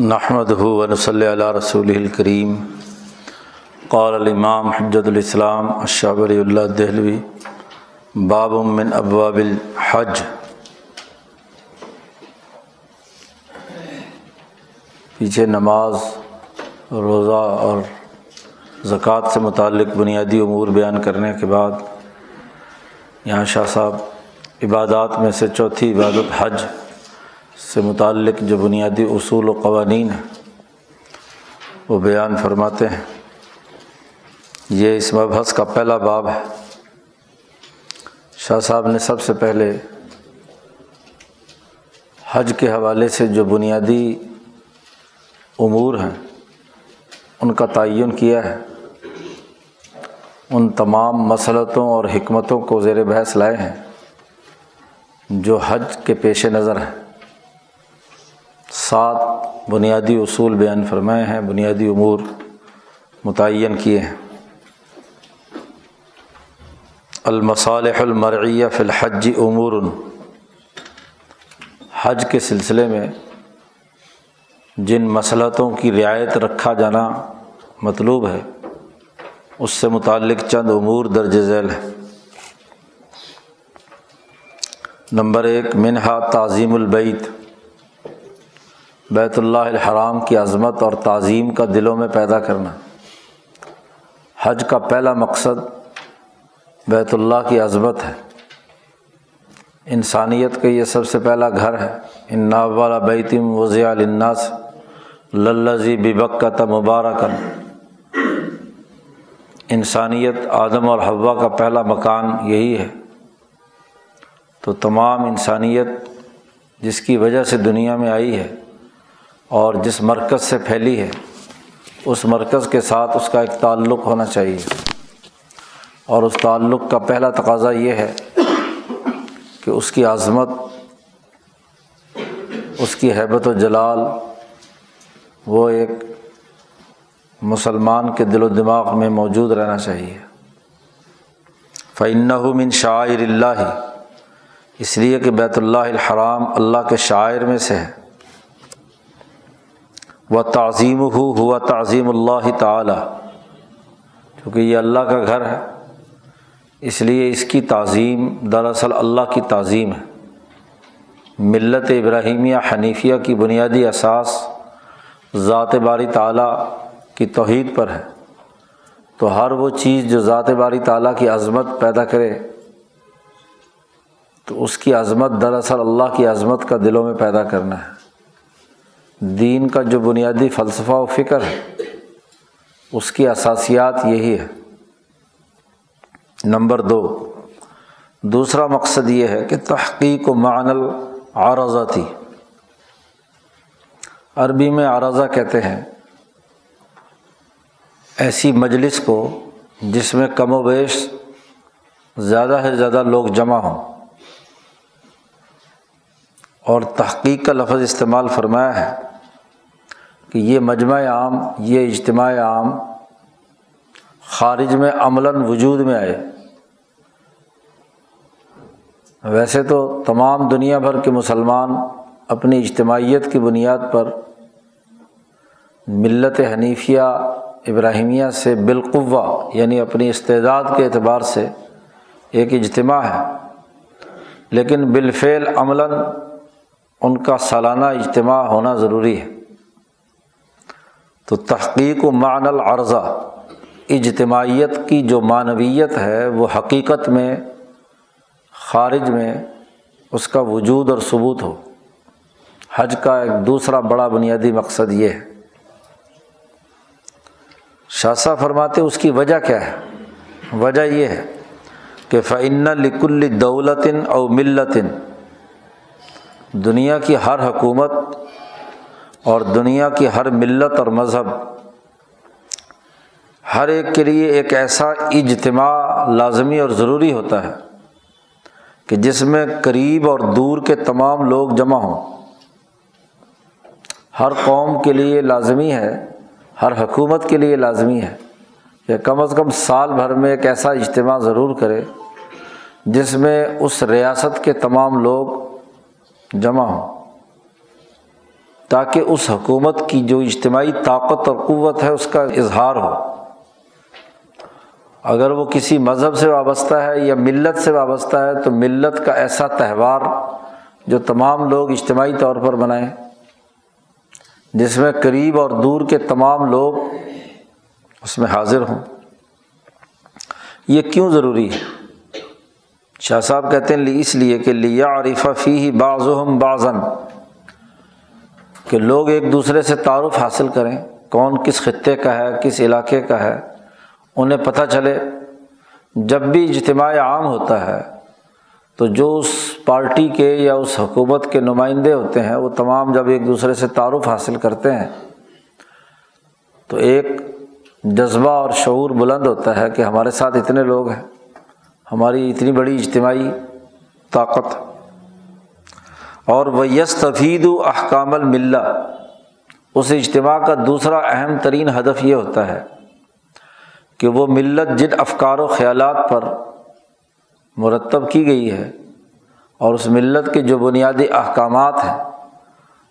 نحمد ون صلی اللہ رسول الکریم قال الامام حجت الاسلام اشہ ولی اللہ دہلوی باب من ابواب الحج. پیچھے نماز، روزہ اور زکوٰۃ سے متعلق بنیادی امور بیان کرنے کے بعد یہاں شاہ صاحب عبادات میں سے چوتھی عبادت حج سے متعلق جو بنیادی اصول و قوانین ہیں، وہ بیان فرماتے ہیں۔ یہ اس مبحث کا پہلا باب ہے۔ شاہ صاحب نے سب سے پہلے حج کے حوالے سے جو بنیادی امور ہیں، ان کا تعین کیا ہے۔ ان تمام مسلطوں اور حکمتوں کو زیر بحث لائے ہیں، جو حج کے پیش نظر ہیں۔ سات بنیادی اصول بیان فرمائے ہیں، بنیادی امور متعین کیے ہیں۔ المصالح المرعیہ فی الحج امور۔ حج کے سلسلے میں جن مسلطوں کی رعایت رکھا جانا مطلوب ہے، اس سے متعلق چند امور درج ذیل ہے نمبر ایک، منہا تعظیم البعید بیت اللہ الحرام کی عظمت اور تعظیم کا دلوں میں پیدا کرنا۔ حج کا پہلا مقصد بیت اللہ کی عظمت ہے۔ انسانیت کا یہ سب سے پہلا گھر ہے۔ ان والا بیتم وضیٰ الناس للزی ببکت مبارکن۔ انسانیت آدم اور حوا کا پہلا مکان یہی ہے۔ تو تمام انسانیت جس کی وجہ سے دنیا میں آئی ہے۔ اور جس مرکز سے پھیلی ہے، اس مرکز کے ساتھ اس کا ایک تعلق ہونا چاہیے۔ اور اس تعلق کا پہلا تقاضا یہ ہے کہ اس کی عظمت، اس کی حیبت و جلال، وہ ایک مسلمان کے دل و دماغ میں موجود رہنا چاہیے۔ فعن من شاعر اللہ اس لیے کہ بیت اللہ الحرام اللہ کے شاعر میں سے ہے۔ و تعظیم ہو ہوا تعظیم اللہ تعالیٰ۔ کیونکہ یہ اللہ کا گھر ہے، اس لیے اس کی تعظیم دراصل اللہ کی تعظیم ہے۔ ملت ابراہیمیہ حنیفیہ کی بنیادی اساس ذات باری تعالیٰ کی توحید پر ہے۔ تو ہر وہ چیز جو ذات باری تعالیٰ کی عظمت پیدا کرے، تو اس کی عظمت دراصل اللہ کی عظمت کا دلوں میں پیدا کرنا ہے۔ دین کا جو بنیادی فلسفہ و فکر ہے، اس کی اساسیات یہی ہے۔ نمبر دو، دوسرا مقصد یہ ہے کہ تحقیق و معنل عارضہ تھی عربی میں عارضہ کہتے ہیں، ایسی مجلس کو جس میں کم و بیش زیادہ سے زیادہ لوگ جمع ہوں۔ اور تحقیق کا لفظ استعمال فرمایا ہے کہ یہ مجمع عام، یہ اجتماع عام خارج میں عملاً وجود میں آئے۔ ویسے تو تمام دنیا بھر کے مسلمان اپنی اجتماعیت کی بنیاد پر ملت حنیفیہ ابراہیمیہ سے بالقوا یعنی اپنی استعداد کے اعتبار سے ایک اجتماع ہے۔ لیکن بالفعل عملاً ان کا سالانہ اجتماع ہونا ضروری ہے۔ تو تحقیق و معنی العرضہ، اجتماعیت کی جو معنویت ہے وہ حقیقت میں، خارج میں اس کا وجود اور ثبوت ہو۔ حج کا ایک دوسرا بڑا بنیادی مقصد یہ ہے۔ شاہ فرماتے اس کی وجہ کیا ہے؟ وجہ یہ ہے کہ فعن لکل دولتن او ملتن دنیا کی ہر حکومت اور دنیا کی ہر ملت اور مذہب ہر ایک کے لیے ایک ایسا اجتماع لازمی اور ضروری ہوتا ہے کہ جس میں قریب اور دور کے تمام لوگ جمع ہوں۔ ہر قوم کے لیے لازمی ہے، ہر حکومت کے لیے لازمی ہے کہ کم از کم سال بھر میں ایک ایسا اجتماع ضرور کرے جس میں اس ریاست کے تمام لوگ جمع ہوں۔ تاکہ اس حکومت کی جو اجتماعی طاقت اور قوت ہے اس کا اظہار ہو۔ اگر وہ کسی مذہب سے وابستہ ہے یا ملت سے وابستہ ہے، تو ملت کا ایسا تہوار جو تمام لوگ اجتماعی طور پر منائیں، جس میں قریب اور دور کے تمام لوگ اس میں حاضر ہوں۔ یہ کیوں ضروری ہے؟ شاہ صاحب کہتے ہیں، اس لیے کہ لیا عریفہ فی ہی بعض بازن کہ لوگ ایک دوسرے سے تعارف حاصل کریں، کون کس خطے کا ہے، کس علاقے کا ہے، انہیں پتہ چلے۔ جب بھی اجتماع عام ہوتا ہے، تو جو اس پارٹی کے یا اس حکومت کے نمائندے ہوتے ہیں، وہ تمام جب ایک دوسرے سے تعارف حاصل کرتے ہیں، تو ایک جذبہ اور شعور بلند ہوتا ہے کہ ہمارے ساتھ اتنے لوگ ہیں، ہماری اتنی بڑی اجتماعی طاقت۔ اور وہ یس تفید و احکام الملہ اس اجتماع کا دوسرا اہم ترین ہدف یہ ہوتا ہے کہ وہ ملت جن افکار و خیالات پر مرتب کی گئی ہے اور اس ملت کے جو بنیادی احکامات ہیں،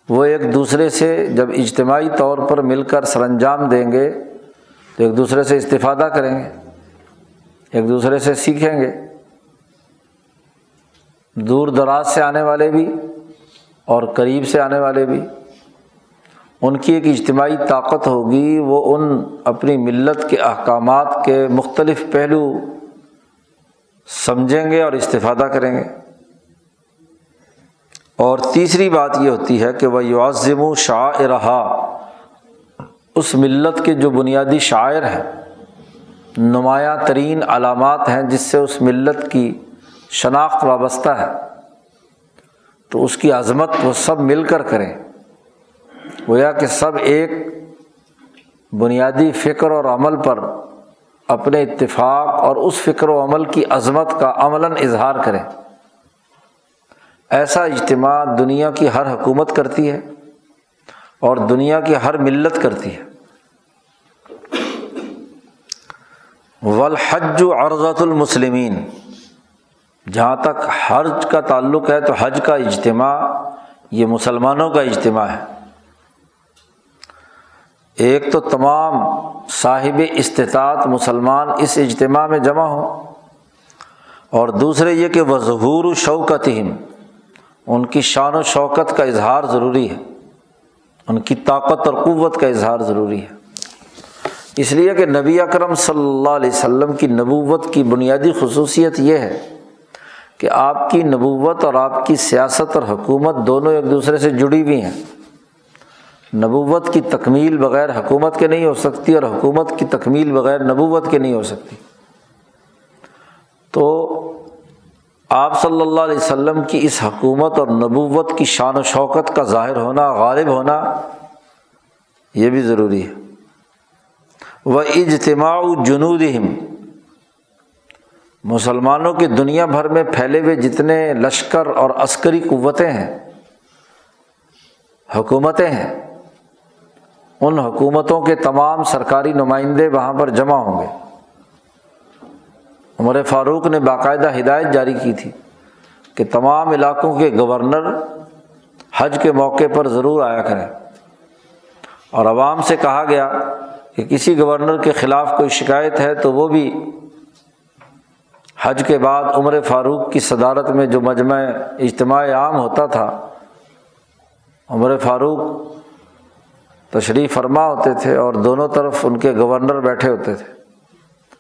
وہ ایک دوسرے سے جب اجتماعی طور پر مل کر سر انجام دیں گے تو ایک دوسرے سے استفادہ کریں گے، ایک دوسرے سے سیکھیں گے۔ دور دراز سے آنے والے بھی اور قریب سے آنے والے بھی، ان کی ایک اجتماعی طاقت ہوگی، وہ ان اپنی ملت کے احکامات کے مختلف پہلو سمجھیں گے اور استفادہ کریں گے۔ اور تیسری بات یہ ہوتی ہے کہ وہ یعظم و رہا اس ملت کے جو بنیادی شاعر ہیں، نمایاں ترین علامات ہیں جس سے اس ملت کی شناخت وابستہ ہے۔ تو اس کی عظمت وہ سب مل کر کریں۔ گویا کہ سب ایک بنیادی فکر اور عمل پر اپنے اتفاق اور اس فکر و عمل کی عظمت کا عملاً اظہار کریں۔ ایسا اجتماع دنیا کی ہر حکومت کرتی ہے اور دنیا کی ہر ملت کرتی ہے۔ ولحج عرضۃ المسلمین جہاں تک حج کا تعلق ہے تو حج کا اجتماع، یہ مسلمانوں کا اجتماع ہے۔ ایک تو تمام صاحب استطاعت مسلمان اس اجتماع میں جمع ہوں اور دوسرے یہ کہ وہ ظہور و شوکت ان کی شان و شوکت کا اظہار ضروری ہے، ان کی طاقت اور قوت کا اظہار ضروری ہے۔ اس لیے کہ نبی اکرم صلی اللہ علیہ وسلم کی نبوت کی بنیادی خصوصیت یہ ہے کہ آپ کی نبوت اور آپ کی سیاست اور حکومت دونوں ایک دوسرے سے جڑی ہوئی ہیں۔ نبوت کی تکمیل بغیر حکومت کے نہیں ہو سکتی اور حکومت کی تکمیل بغیر نبوت کے نہیں ہو سکتی۔ تو آپ صلی اللہ علیہ وسلم کی اس حکومت اور نبوت کی شان و شوکت کا ظاہر ہونا، غالب ہونا یہ بھی ضروری ہے۔ وہ اجتماع جنود مسلمانوں کی دنیا بھر میں پھیلے ہوئے جتنے لشکر اور عسکری قوتیں ہیں، حکومتیں ہیں، ان حکومتوں کے تمام سرکاری نمائندے وہاں پر جمع ہوں گے۔ عمر فاروق نے باقاعدہ ہدایت جاری کی تھی کہ تمام علاقوں کے گورنر حج کے موقع پر ضرور آیا کریں۔ اور عوام سے کہا گیا کہ کسی گورنر کے خلاف کوئی شکایت ہے تو وہ بھی حج کے بعد عمر فاروق کی صدارت میں جو مجمع اجتماع عام ہوتا تھا، عمر فاروق تشریف فرما ہوتے تھے اور دونوں طرف ان کے گورنر بیٹھے ہوتے تھے۔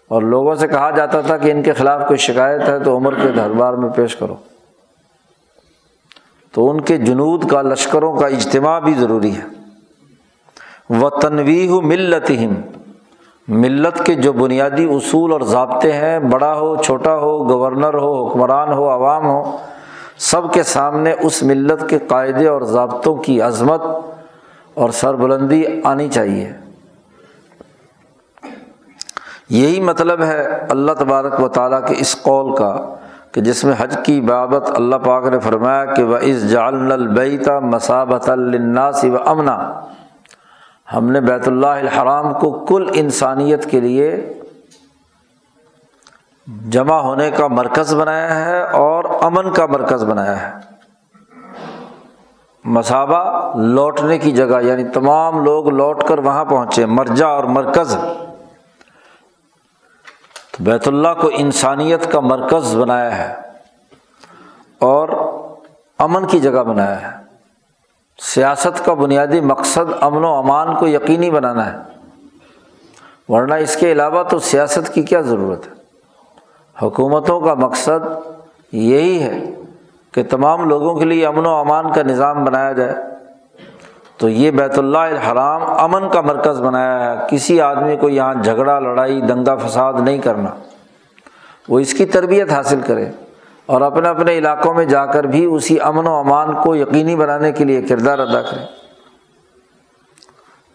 اور لوگوں سے کہا جاتا تھا کہ ان کے خلاف کوئی شکایت ہے تو عمر کے دربار میں پیش کرو۔ تو ان کے جنود کا، لشکروں کا اجتماع بھی ضروری ہے۔ وہ تنویح ملت ملت کے جو بنیادی اصول اور ضابطے ہیں، بڑا ہو، چھوٹا ہو، گورنر ہو، حکمران ہو، عوام ہو، سب کے سامنے اس ملت کے قاعدے اور ضابطوں کی عظمت اور سربلندی آنی چاہیے۔ یہی مطلب ہے اللہ تبارک و تعالیٰ کے اس قول کا کہ جس میں حج کی بابت اللہ پاک نے فرمایا کہ وہ اس جال البیتا مسابت الناس و امنا ہم نے بیت اللہ الحرام کو کل انسانیت کے لیے جمع ہونے کا مرکز بنایا ہے اور امن کا مرکز بنایا ہے۔ مسابہ لوٹنے کی جگہ یعنی تمام لوگ لوٹ کر وہاں پہنچے مرجا اور مرکز۔ تو بیت اللہ کو انسانیت کا مرکز بنایا ہے اور امن کی جگہ بنایا ہے۔ سیاست کا بنیادی مقصد امن و امان کو یقینی بنانا ہے۔ ورنہ اس کے علاوہ تو سیاست کی کیا ضرورت ہے؟ حکومتوں کا مقصد یہی ہے کہ تمام لوگوں کے لیے امن و امان کا نظام بنایا جائے۔ تو یہ بیت اللہ الحرام امن کا مرکز بنایا ہے۔ کسی آدمی کو یہاں جھگڑا، لڑائی، دنگا فساد نہیں کرنا۔ وہ اس کی تربیت حاصل کرے۔ اور اپنے اپنے علاقوں میں جا کر بھی اسی امن و امان کو یقینی بنانے کے لیے کردار ادا کرے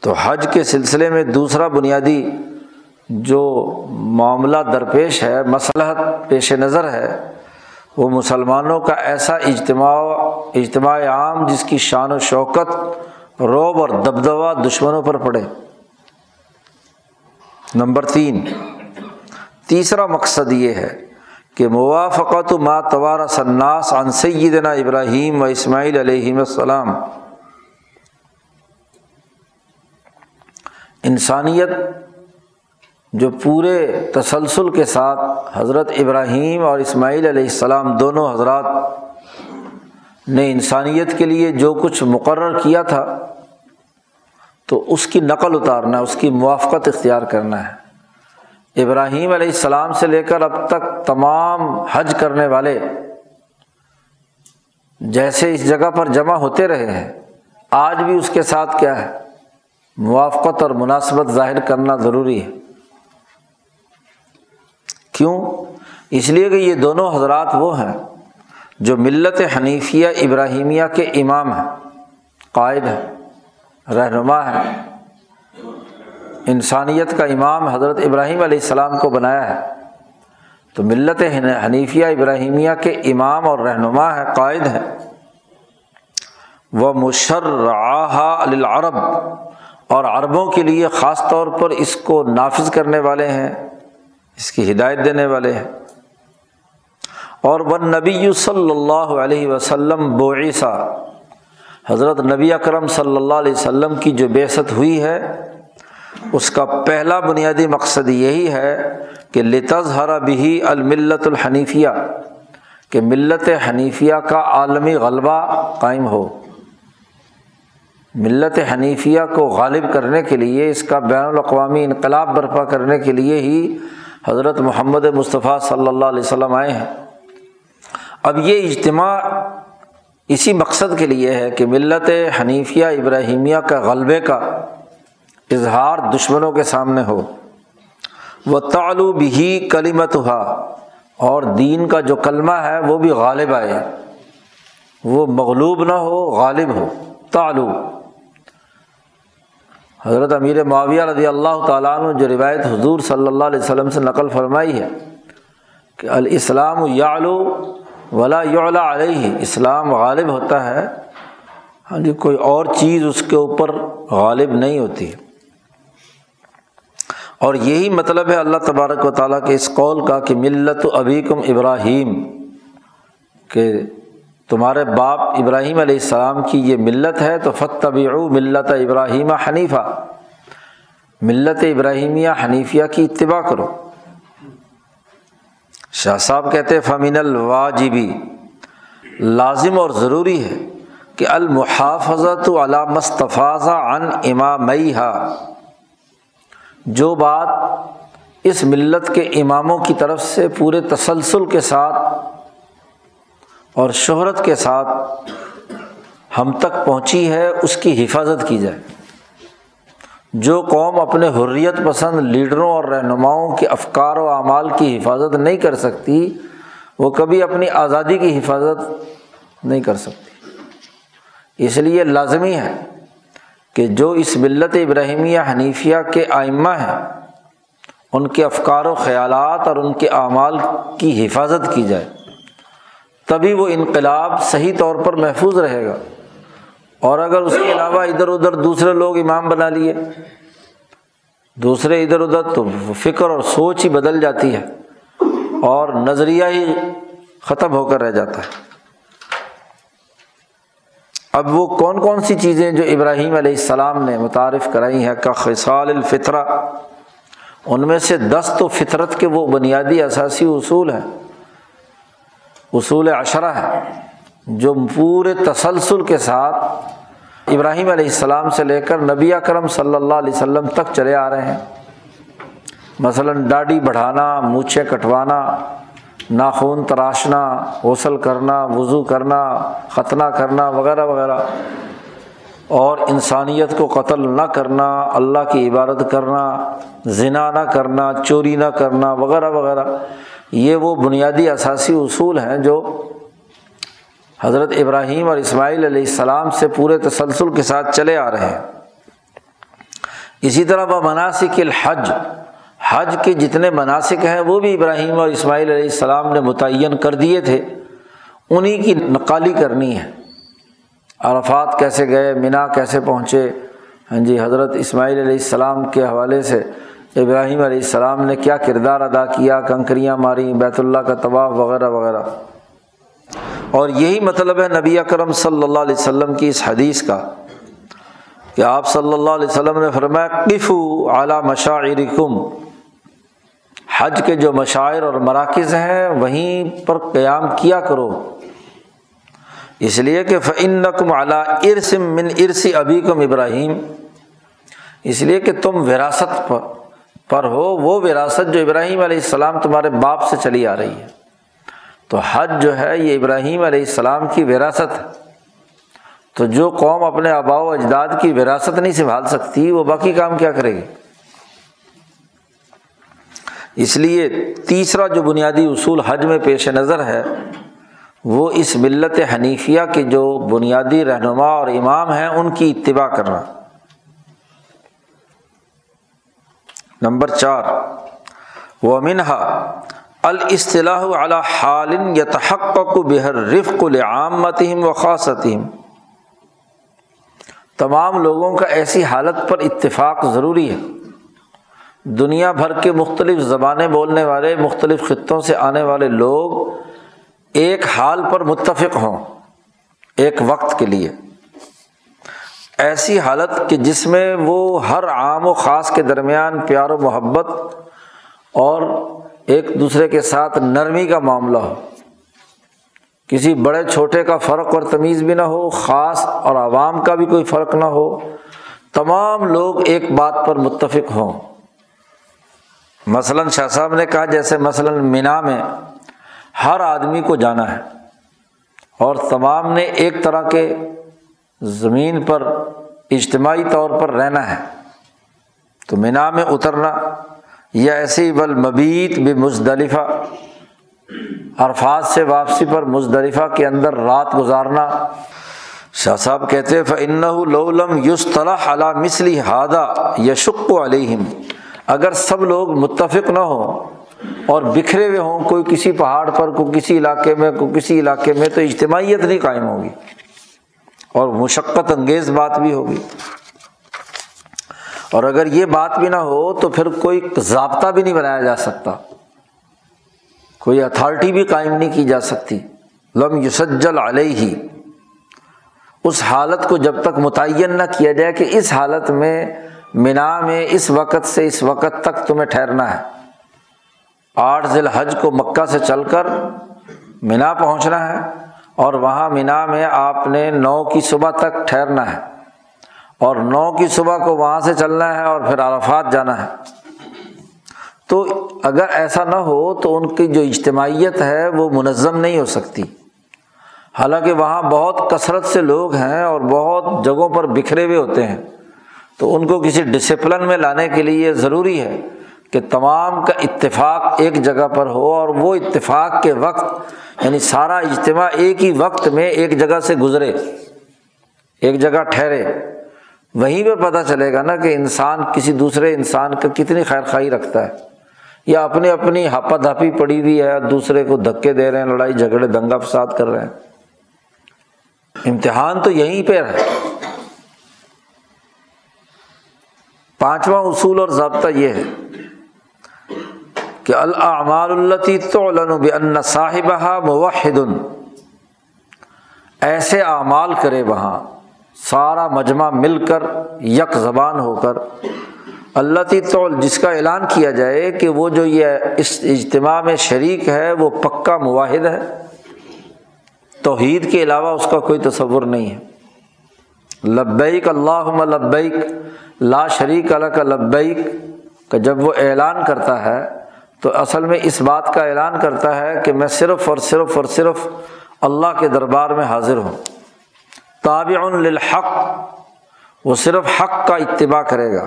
تو حج کے سلسلے میں دوسرا بنیادی جو معاملہ درپیش ہے مسلحت پیش نظر ہے، وہ مسلمانوں کا ایسا اجتماع اجتماع عام جس کی شان و شوکت، روب اور دبدبا دشمنوں پر پڑے۔ نمبر تین، تیسرا مقصد یہ ہے کہ موافقت ما توار سناس عن سیدنا ابراہیم و اسماعیل علیہم السلام۔ انسانیت جو پورے تسلسل کے ساتھ حضرت ابراہیم اور اسماعیل علیہ السلام دونوں حضرات نے انسانیت کے لیے جو کچھ مقرر کیا تھا، تو اس کی نقل اتارنا، اس کی موافقت اختیار کرنا ہے۔ ابراہیم علیہ السلام سے لے کر اب تک تمام حج کرنے والے جیسے اس جگہ پر جمع ہوتے رہے ہیں، آج بھی اس کے ساتھ کیا ہے؟ موافقت اور مناسبت ظاہر کرنا ضروری ہے۔ کیوں؟ اس لیے کہ یہ دونوں حضرات وہ ہیں جو ملت حنیفیہ ابراہیمیہ کے امام ہیں، قائد ہیں، رہنما ہیں۔ انسانیت کا امام حضرت ابراہیم علیہ السلام کو بنایا ہے۔ تو ملت حنیفیہ ابراہیمیہ کے امام اور رہنما ہے، قائد ہے وہ مشرآ العرب اور عربوں کے لیے خاص طور پر اس کو نافذ کرنے والے ہیں، اس کی ہدایت دینے والے ہیں۔ اور وہ نبی صلی اللہ علیہ وسلم بوعیسا حضرت نبی اکرم صلی اللہ علیہ وسلم کی جو بیست ہوئی ہے اس کا پہلا بنیادی مقصد یہی ہے کہ لتز ہرا بھی الملت الحنیفیہ، کہ ملت حنیفیہ کا عالمی غلبہ قائم ہو۔ ملت حنیفیہ کو غالب کرنے کے لیے، اس کا بین الاقوامی انقلاب برپا کرنے کے لیے ہی حضرت محمد مصطفیٰ صلی اللہ علیہ وسلم آئے ہیں۔ اب یہ اجتماع اسی مقصد کے لیے ہے کہ ملت حنیفیہ ابراہیمیہ کا غلبے کا اظہار دشمنوں کے سامنے ہو۔ وہ تعلو بھی کلیمت ہوا اور دین کا جو کلمہ ہے وہ بھی غالب آئے وہ مغلوب نہ ہو، غالب ہو۔ تعلو۔ حضرت امیر معاویہ رضی اللہ تعالیٰ عنہ جو روایت حضور صلی اللہ علیہ وسلم سے نقل فرمائی ہے کہ الاسلام یعلو ولا یعلا علیہ، اسلام غالب ہوتا ہے۔ ہاں جی کوئی اور چیز اس کے اوپر غالب نہیں ہوتی۔ اور یہی مطلب ہے اللہ تبارک و تعالیٰ کے اس قول کا کہ ملت ابیکم ابراہیم، کہ تمہارے باپ ابراہیم علیہ السلام کی یہ ملت ہے، تو فتب ملت ابراہیم حنیفہ۔ ملت ابراہیمیہ حنیفیہ کی اتباع کرو۔ شاہ صاحب کہتے فمین الواجبی لازم اور ضروری ہے کہ المحافظت علی مصطفیٰ عن امام جو بات اس ملت کے اماموں کی طرف سے پورے تسلسل کے ساتھ اور شہرت کے ساتھ ہم تک پہنچی ہے، اس کی حفاظت کی جائے۔ جو قوم اپنے حریت پسند لیڈروں اور رہنماؤں کے افکار و اعمال کی حفاظت نہیں کر سکتی، وہ کبھی اپنی آزادی کی حفاظت نہیں کر سکتی۔ اس لیے لازمی ہے کہ جو اس ملت ابراہیمیہ حنیفیہ کے آئمہ ہیں، ان کے افکار و خیالات اور ان کے اعمال کی حفاظت کی جائے، تبھی وہ انقلاب صحیح طور پر محفوظ رہے گا۔ اور اگر اس کے علاوہ ادھر ادھر دوسرے لوگ امام بنا لیے، دوسرے ادھر ادھر تو فکر اور سوچ ہی بدل جاتی ہے اور نظریہ ہی ختم ہو کر رہ جاتا ہے۔ اب وہ کون کون سی چیزیں جو ابراہیم علیہ السلام نے متعارف کرائی ہیں؟ کا خصال الفطرہ۔ ان میں سے دس تو فطرت کے وہ بنیادی اثاثی اصول ہیں۔ اصول عشرہ ہے جو پورے تسلسل کے ساتھ ابراہیم علیہ السلام سے لے کر نبی اکرم صلی اللہ علیہ وسلم تک چلے آ رہے ہیں۔ مثلاً ڈاڑی بڑھانا، مونچھیں کٹوانا ناخون تراشنا، غسل کرنا، وضو کرنا، ختنہ کرنا، وغیرہ وغیرہ۔ اور انسانیت کو قتل نہ کرنا، اللہ کی عبادت کرنا ذنا نہ کرنا، چوری نہ کرنا، وغیرہ وغیرہ۔ یہ وہ بنیادی اثاثی اصول ہیں جو حضرت ابراہیم اور اسماعیل علیہ السلام سے پورے تسلسل کے ساتھ چلے آ رہے ہیں۔ اسی طرح وہ مناسب الحج حج کے جتنے مناسب ہیں وہ بھی ابراہیم اور اسماعیل علیہ السلام نے متعین کر دیے تھے۔ انہیں کی نقالی کرنی ہے۔ عرفات کیسے گئے، مینا کیسے پہنچے؟ ہاں جی حضرت اسماعیل علیہ السلام کے حوالے سے ابراہیم علیہ السلام نے کیا کردار ادا کیا، کنکریاں ماری، بیت اللہ کا طواف وغیرہ وغیرہ۔ اور یہی مطلب ہے نبی اکرم صلی اللہ علیہ وسلم کی اس حدیث کا کہ آپ صلی اللہ علیہ وسلم نے فرمایا، قفو اعلیٰ مشاعر کم حج کے جو مشاعر اور مراکز ہیں، وہیں پر قیام کیا کرو۔ اس لیے کہ فعن نقم اعلیٰ ارسم من ارسی ابھی کم ابراہیم اس لیے کہ تم وراثت پر پر ہو، وہ وراثت جو ابراہیم علیہ السلام تمہارے باپ سے چلی آ رہی ہے۔ تو حج جو ہے، یہ ابراہیم علیہ السلام کی وراثت۔ ہے تو جو قوم اپنے آبا و اجداد کی وراثت نہیں سنبھال سکتی، وہ باقی کام کیا کرے گی؟ اس لیے تیسرا جو بنیادی اصول حج میں پیش نظر ہے، وہ اس ملت حنیفیہ کے جو بنیادی رہنما اور امام ہیں، ان کی اتباع کرنا۔ نمبر چار و منہا الاصطلاح علی حال یتحقق بہر رفق العامتہم و خاصتہم تمام لوگوں کا ایسی حالت پر اتفاق ضروری ہے۔ دنیا بھر کے مختلف زبانیں بولنے والے، مختلف خطوں سے آنے والے لوگ ایک حال پر متفق ہوں، ایک وقت کے لیے۔ ایسی حالت کہ جس میں وہ ہر عام و خاص کے درمیان پیار و محبت اور ایک دوسرے کے ساتھ نرمی کا معاملہ ہو۔ کسی بڑے چھوٹے کا فرق اور تمیز بھی نہ ہو، خاص اور عوام کا بھی کوئی فرق نہ ہو۔ تمام لوگ ایک بات پر متفق ہوں۔ مثلاً شاہ صاحب نے کہا، جیسے مثلاً مینا میں ہر آدمی کو جانا ہے اور تمام نے ایک طرح کے زمین پر اجتماعی طور پر رہنا ہے، تو مینا میں اترنا یا ایسے ہی بل مبیت بھی مزدلفہ، عرفات سے واپسی پر مزدلفہ کے اندر رات گزارنا۔ شاہ صاحب کہتے فن لولم یوس طلح علا مسلی ہادہ یشق علیہم اگر سب لوگ متفق نہ ہوں اور بکھرے ہوئے ہوں کوئی کسی پہاڑ پر، کوئی کسی علاقے میں، کوئی کسی علاقے میں، تو اجتماعیت نہیں قائم ہوگی۔ اور مشقت انگیز بات بھی ہوگی۔ اور اگر یہ بات بھی نہ ہو تو پھر کوئی ضابطہ بھی نہیں بنایا جا سکتا۔ کوئی اتھارٹی بھی قائم نہیں کی جا سکتی۔ لم یوسجل علیہ۔ ہی اس حالت کو جب تک متعین نہ کیا جائے کہ اس حالت میں مینا میں اس وقت سے اس وقت تک تمہیں ٹھہرنا ہے۔ آٹھ ذیل حج کو مکہ سے چل کر مینا پہنچنا ہے اور وہاں مینا میں آپ نے نو کی صبح تک ٹھہرنا ہے۔ اور نو کی صبح کو وہاں سے چلنا ہے اور پھر عرفات جانا ہے۔ تو اگر ایسا نہ ہو تو ان کی جو اجتماعیت ہے وہ منظم نہیں ہو سکتی۔ حالانکہ وہاں بہت کثرت سے لوگ ہیں اور بہت جگہوں پر بکھرے ہوئے ہوتے ہیں۔ تو ان کو کسی ڈسپلن میں لانے کے لیے ضروری ہے کہ تمام کا اتفاق ایک جگہ پر ہو اور وہ اتفاق کے وقت یعنی سارا اجتماع ایک ہی وقت میں ایک جگہ سے گزرے، ایک جگہ ٹھہرے، وہیں پہ پتہ چلے گا نا کہ انسان کسی دوسرے انسان کا کتنی خیر خائی رکھتا ہے۔ یا اپنی اپنی ہاپا دھاپی پڑی ہوئی ہے، دوسرے کو دھکے دے رہے ہیں، لڑائی جھگڑے دنگا فساد کر رہے ہیں۔ امتحان تو یہیں پہ ہے۔ پانچواں اصول اور ضابطہ یہ ہے کہ العمال التی تو صاحبہ موحد ایسے اعمال کرے وہاں، سارا مجمع مل کر یک زبان ہو کر اللہ تی طول جس کا اعلان کیا جائے کہ وہ جو یہ اس اجتماع میں شریک ہے، وہ پکا مواحد ہے۔ توحید کے علاوہ اس کا کوئی تصور نہیں ہے۔ لبیک اللہ لبیک، لا شریک اللہ کا لبیک کا جب وہ اعلان کرتا ہے تو اصل میں اس بات کا اعلان کرتا ہے کہ میں صرف اور صرف اور صرف اللہ کے دربار میں حاضر ہوں۔ تابع للحق، وہ صرف حق کا اتباع کرے گا۔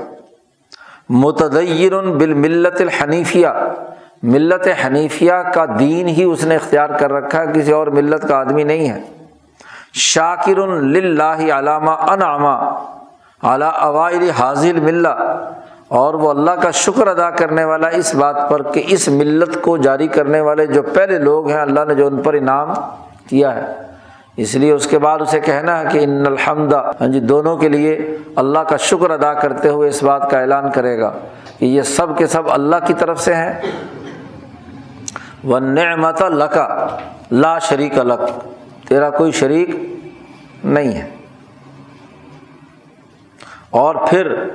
متدیر بالملت الحنیفیہ، ملت حنیفیہ کا دین ہی اس نے اختیار کر رکھا ہے، کسی اور ملت کا آدمی نہیں ہے۔ شاکر لاہ علامہ انعامہ اعلیٰ اوائل حاضل ملہ۔ اور وہ اللہ کا شکر ادا کرنے والا اس بات پر کہ اس ملت کو جاری کرنے والے جو پہلے لوگ ہیں، اللہ نے جو ان پر انعام کیا ہے۔ اس لیے اس کے بعد اسے کہنا ہے کہ ان الحمد ہاں جی دونوں کے لیے اللہ کا شکر ادا کرتے ہوئے اس بات کا اعلان کرے گا کہ یہ سب کے سب اللہ کی طرف سے ہیں۔ وہ نعمت لکا لا شریک الک تیرا کوئی شریک نہیں ہے۔ اور پھر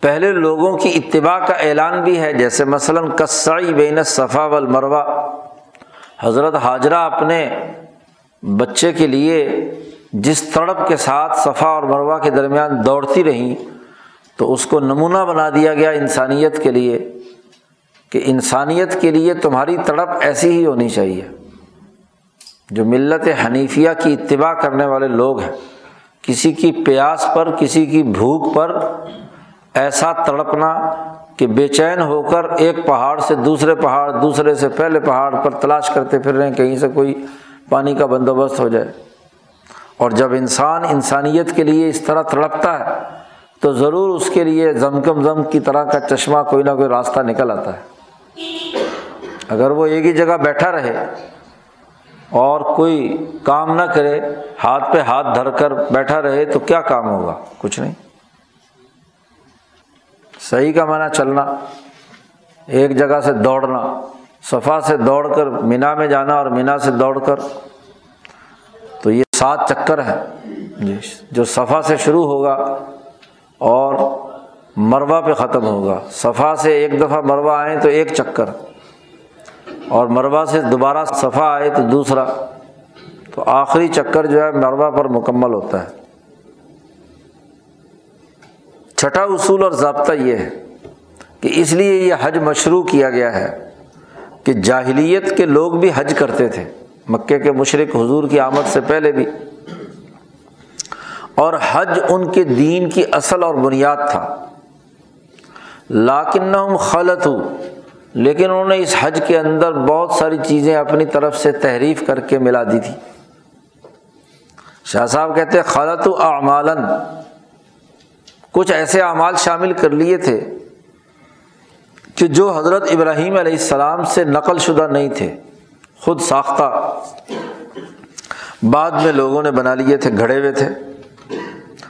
پہلے لوگوں کی اتباع کا اعلان بھی ہے، جیسے مثلاً کسائی بین صفا والمروا حضرت حاجرہ اپنے بچے کے لیے جس تڑپ کے ساتھ صفا اور مروا کے درمیان دوڑتی رہیں، تو اس کو نمونہ بنا دیا گیا انسانیت کے لیے کہ انسانیت کے لیے تمہاری تڑپ ایسی ہی ہونی چاہیے۔ جو ملت حنیفیہ کی اتباع کرنے والے لوگ ہیں، کسی کی پیاس پر، کسی کی بھوک پر ایسا تڑپنا کہ بے چین ہو کر ایک پہاڑ سے دوسرے پہاڑ، دوسرے سے پہلے پہاڑ پر تلاش کرتے پھر رہے ہیں، کہیں سے کوئی پانی کا بندوبست ہو جائے۔ اور جب انسان انسانیت کے لیے اس طرح تڑپتا ہے، تو ضرور اس کے لیے زمکم زم کی طرح کا چشمہ کوئی نہ کوئی راستہ نکل آتا ہے۔ اگر وہ ایک ہی جگہ بیٹھا رہے اور کوئی کام نہ کرے، ہاتھ پہ ہاتھ دھر کر بیٹھا رہے تو کیا کام ہوگا؟ کچھ نہیں۔ صحیح کا معنی چلنا، ایک جگہ سے دوڑنا، صفا سے دوڑ کر مینا میں جانا اور مینا سے دوڑ کر۔ تو یہ سات چکر ہے جی، جو صفا سے شروع ہوگا اور مروا پہ ختم ہوگا۔ صفا سے ایک دفعہ مروا آئے تو ایک چکر۔ اور مروا سے دوبارہ صفا آئے تو دوسرا، تو آخری چکر جو ہے مروا پر مکمل ہوتا ہے۔ چھٹا اصول اور ضابطہ یہ ہے کہ اس لیے یہ حج مشروع کیا گیا ہے کہ جاہلیت کے لوگ بھی حج کرتے تھے مکے کے مشرق حضور کی آمد سے پہلے بھی۔ اور حج ان کے دین کی اصل اور بنیاد تھا۔ لاکن خلط ہو لیکن انہوں نے اس حج کے اندر بہت ساری چیزیں اپنی طرف سے تحریف کر کے ملا دی تھی۔ شاہ صاحب کہتے خلط اعمالن۔ کچھ ایسے اعمال شامل کر لیے تھے کہ جو حضرت ابراہیم علیہ السلام سے نقل شدہ نہیں تھے، خود ساختہ۔ بعد میں لوگوں نے بنا لیے تھے، گھڑے ہوئے تھے۔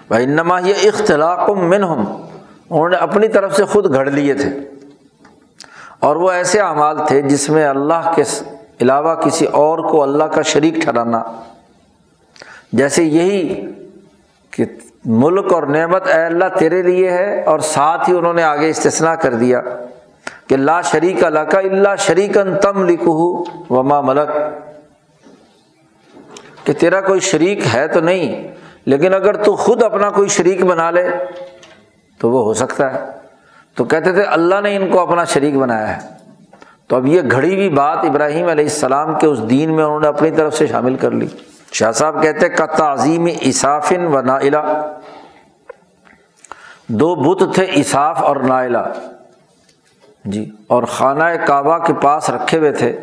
بھائی نما یہ اختلاق من ہم انہوں نے اپنی طرف سے خود گھڑ لیے تھے۔ اور وہ ایسے اعمال تھے جس میں اللہ کے علاوہ کسی اور کو اللہ کا شریک ٹھہرانا۔ جیسے یہی کہ ملک اور نعمت اے اللہ تیرے لیے ہے اور ساتھ ہی انہوں نے آگے استثنا کر دیا کہ لا شریک اللہ کا اللہ شریکن تم لکھو وما ملک۔ کہ تیرا کوئی شریک ہے تو نہیں، لیکن اگر تو خود اپنا کوئی شریک بنا لے تو وہ ہو سکتا ہے۔ تو کہتے تھے اللہ نے ان کو اپنا شریک بنایا ہے۔ تو اب یہ گھڑی ہوئی بات ابراہیم علیہ السلام کے اس دین میں انہوں نے اپنی طرف سے شامل کر لی۔ شاہ صاحب کہتے کا تعظیم اصافن و نائلہ دو بت تھے اصاف اور نائلہ۔ جی اور خانہ کعبہ کے پاس رکھے ہوئے تھے۔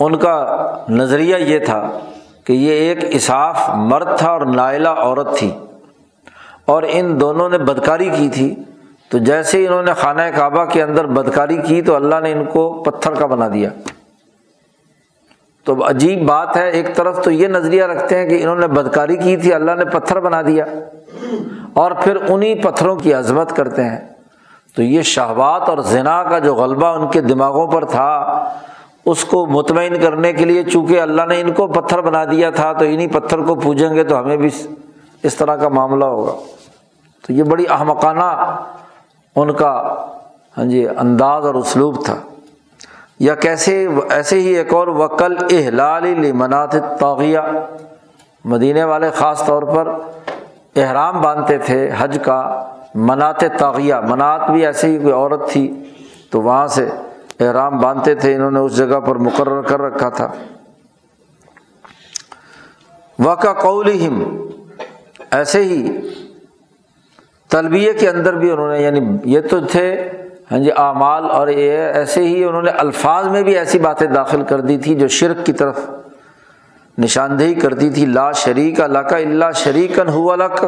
ان کا نظریہ یہ تھا کہ یہ ایک اصاف مرد تھا اور نائلہ عورت تھی۔ اور ان دونوں نے بدکاری کی تھی۔ تو جیسے ہی انہوں نے خانہ کعبہ کے اندر بدکاری کی تو اللہ نے ان کو پتھر کا بنا دیا۔ تو عجیب بات ہے، ایک طرف تو یہ نظریہ رکھتے ہیں کہ انہوں نے بدکاری کی تھی، اللہ نے پتھر بنا دیا۔ اور پھر انہیں پتھروں کی عظمت کرتے ہیں۔ تو یہ شہبات اور زنا کا جو غلبہ ان کے دماغوں پر تھا، اس کو مطمئن کرنے کے لیے چونکہ اللہ نے ان کو پتھر بنا دیا تھا، تو انہیں پتھر کو پوجیں گے تو ہمیں بھی اس طرح کا معاملہ ہوگا۔ تو یہ بڑی احمقانہ ان کا ہاں جی انداز اور اسلوب تھا۔ یا کیسے، ایسے ہی ایک اور وکل احلال منات توغیہ مدینے والے خاص طور پر احرام باندھتے تھے، حج کا منات تاغیہ منات بھی ایسے ہی کوئی عورت تھی، تو وہاں سے احرام باندھتے تھے، انہوں نے اس جگہ پر مقرر کر رکھا تھا۔ وقع قول ایسے ہی تلبیہ کے اندر بھی انہوں نے یعنی یہ تو تھے ہاں جی اعمال، اور یہ ایسے ہی انہوں نے الفاظ میں بھی ایسی باتیں داخل کر دی تھی جو شرک کی طرف نشاندہی کرتی تھی، لا شریک اللہ کا اللہ شریکن ہوا لک۔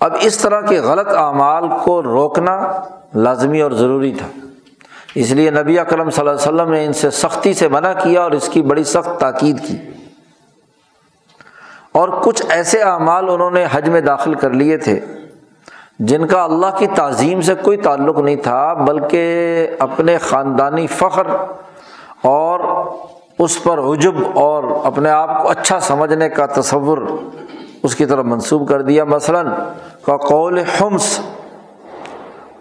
اب اس طرح کے غلط اعمال کو روکنا لازمی اور ضروری تھا۔ اس لیے نبی اکرم صلی اللہ علیہ وسلم نے ان سے سختی سے منع کیا اور اس کی بڑی سخت تاکید کی۔ اور کچھ ایسے اعمال انہوں نے حج میں داخل کر لیے تھے۔ جن کا اللہ کی تعظیم سے کوئی تعلق نہیں تھا، بلکہ اپنے خاندانی فخر اور اس پر عجب اور اپنے آپ کو اچھا سمجھنے کا تصور اس کی طرف منسوب کر دیا۔ مثلاً کا قول حمس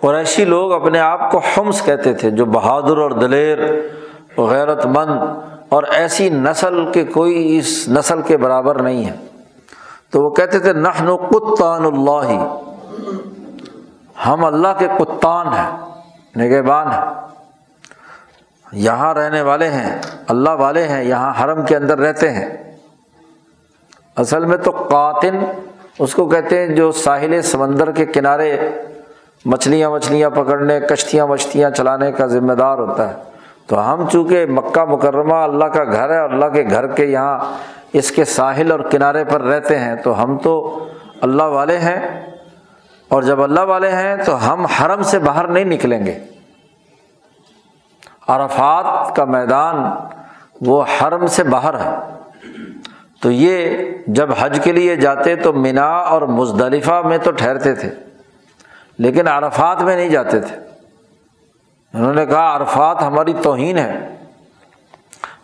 قریشی لوگ اپنے آپ کو حمس کہتے تھے، جو بہادر اور دلیر، غیرت مند اور ایسی نسل کے کوئی اس نسل کے برابر نہیں ہے۔ تو وہ کہتے تھے، نحن قطان اللہ۔ ہم اللہ کے کتان ہیں، نگہبان ہیں۔ یہاں رہنے والے ہیں، اللہ والے ہیں، یہاں حرم کے اندر رہتے ہیں۔ اصل میں تو قاتن اس کو کہتے ہیں جو ساحل سمندر کے کنارے مچھلیاں مچھلیاں پکڑنے، کشتیاں وشتیاں چلانے کا ذمہ دار ہوتا ہے۔ تو ہم چونکہ مکہ مکرمہ اللہ کا گھر ہے اور اللہ کے گھر کے یہاں اس کے ساحل اور کنارے پر رہتے ہیں، تو ہم تو اللہ والے ہیں۔ اور جب اللہ والے ہیں تو ہم حرم سے باہر نہیں نکلیں گے۔ عرفات کا میدان وہ حرم سے باہر ہے۔ تو یہ جب حج کے لیے جاتے تو مینا اور مزدلفہ میں تو ٹھہرتے تھے، لیکن عرفات میں نہیں جاتے تھے۔ انہوں نے کہا، عرفات ہماری توہین ہے۔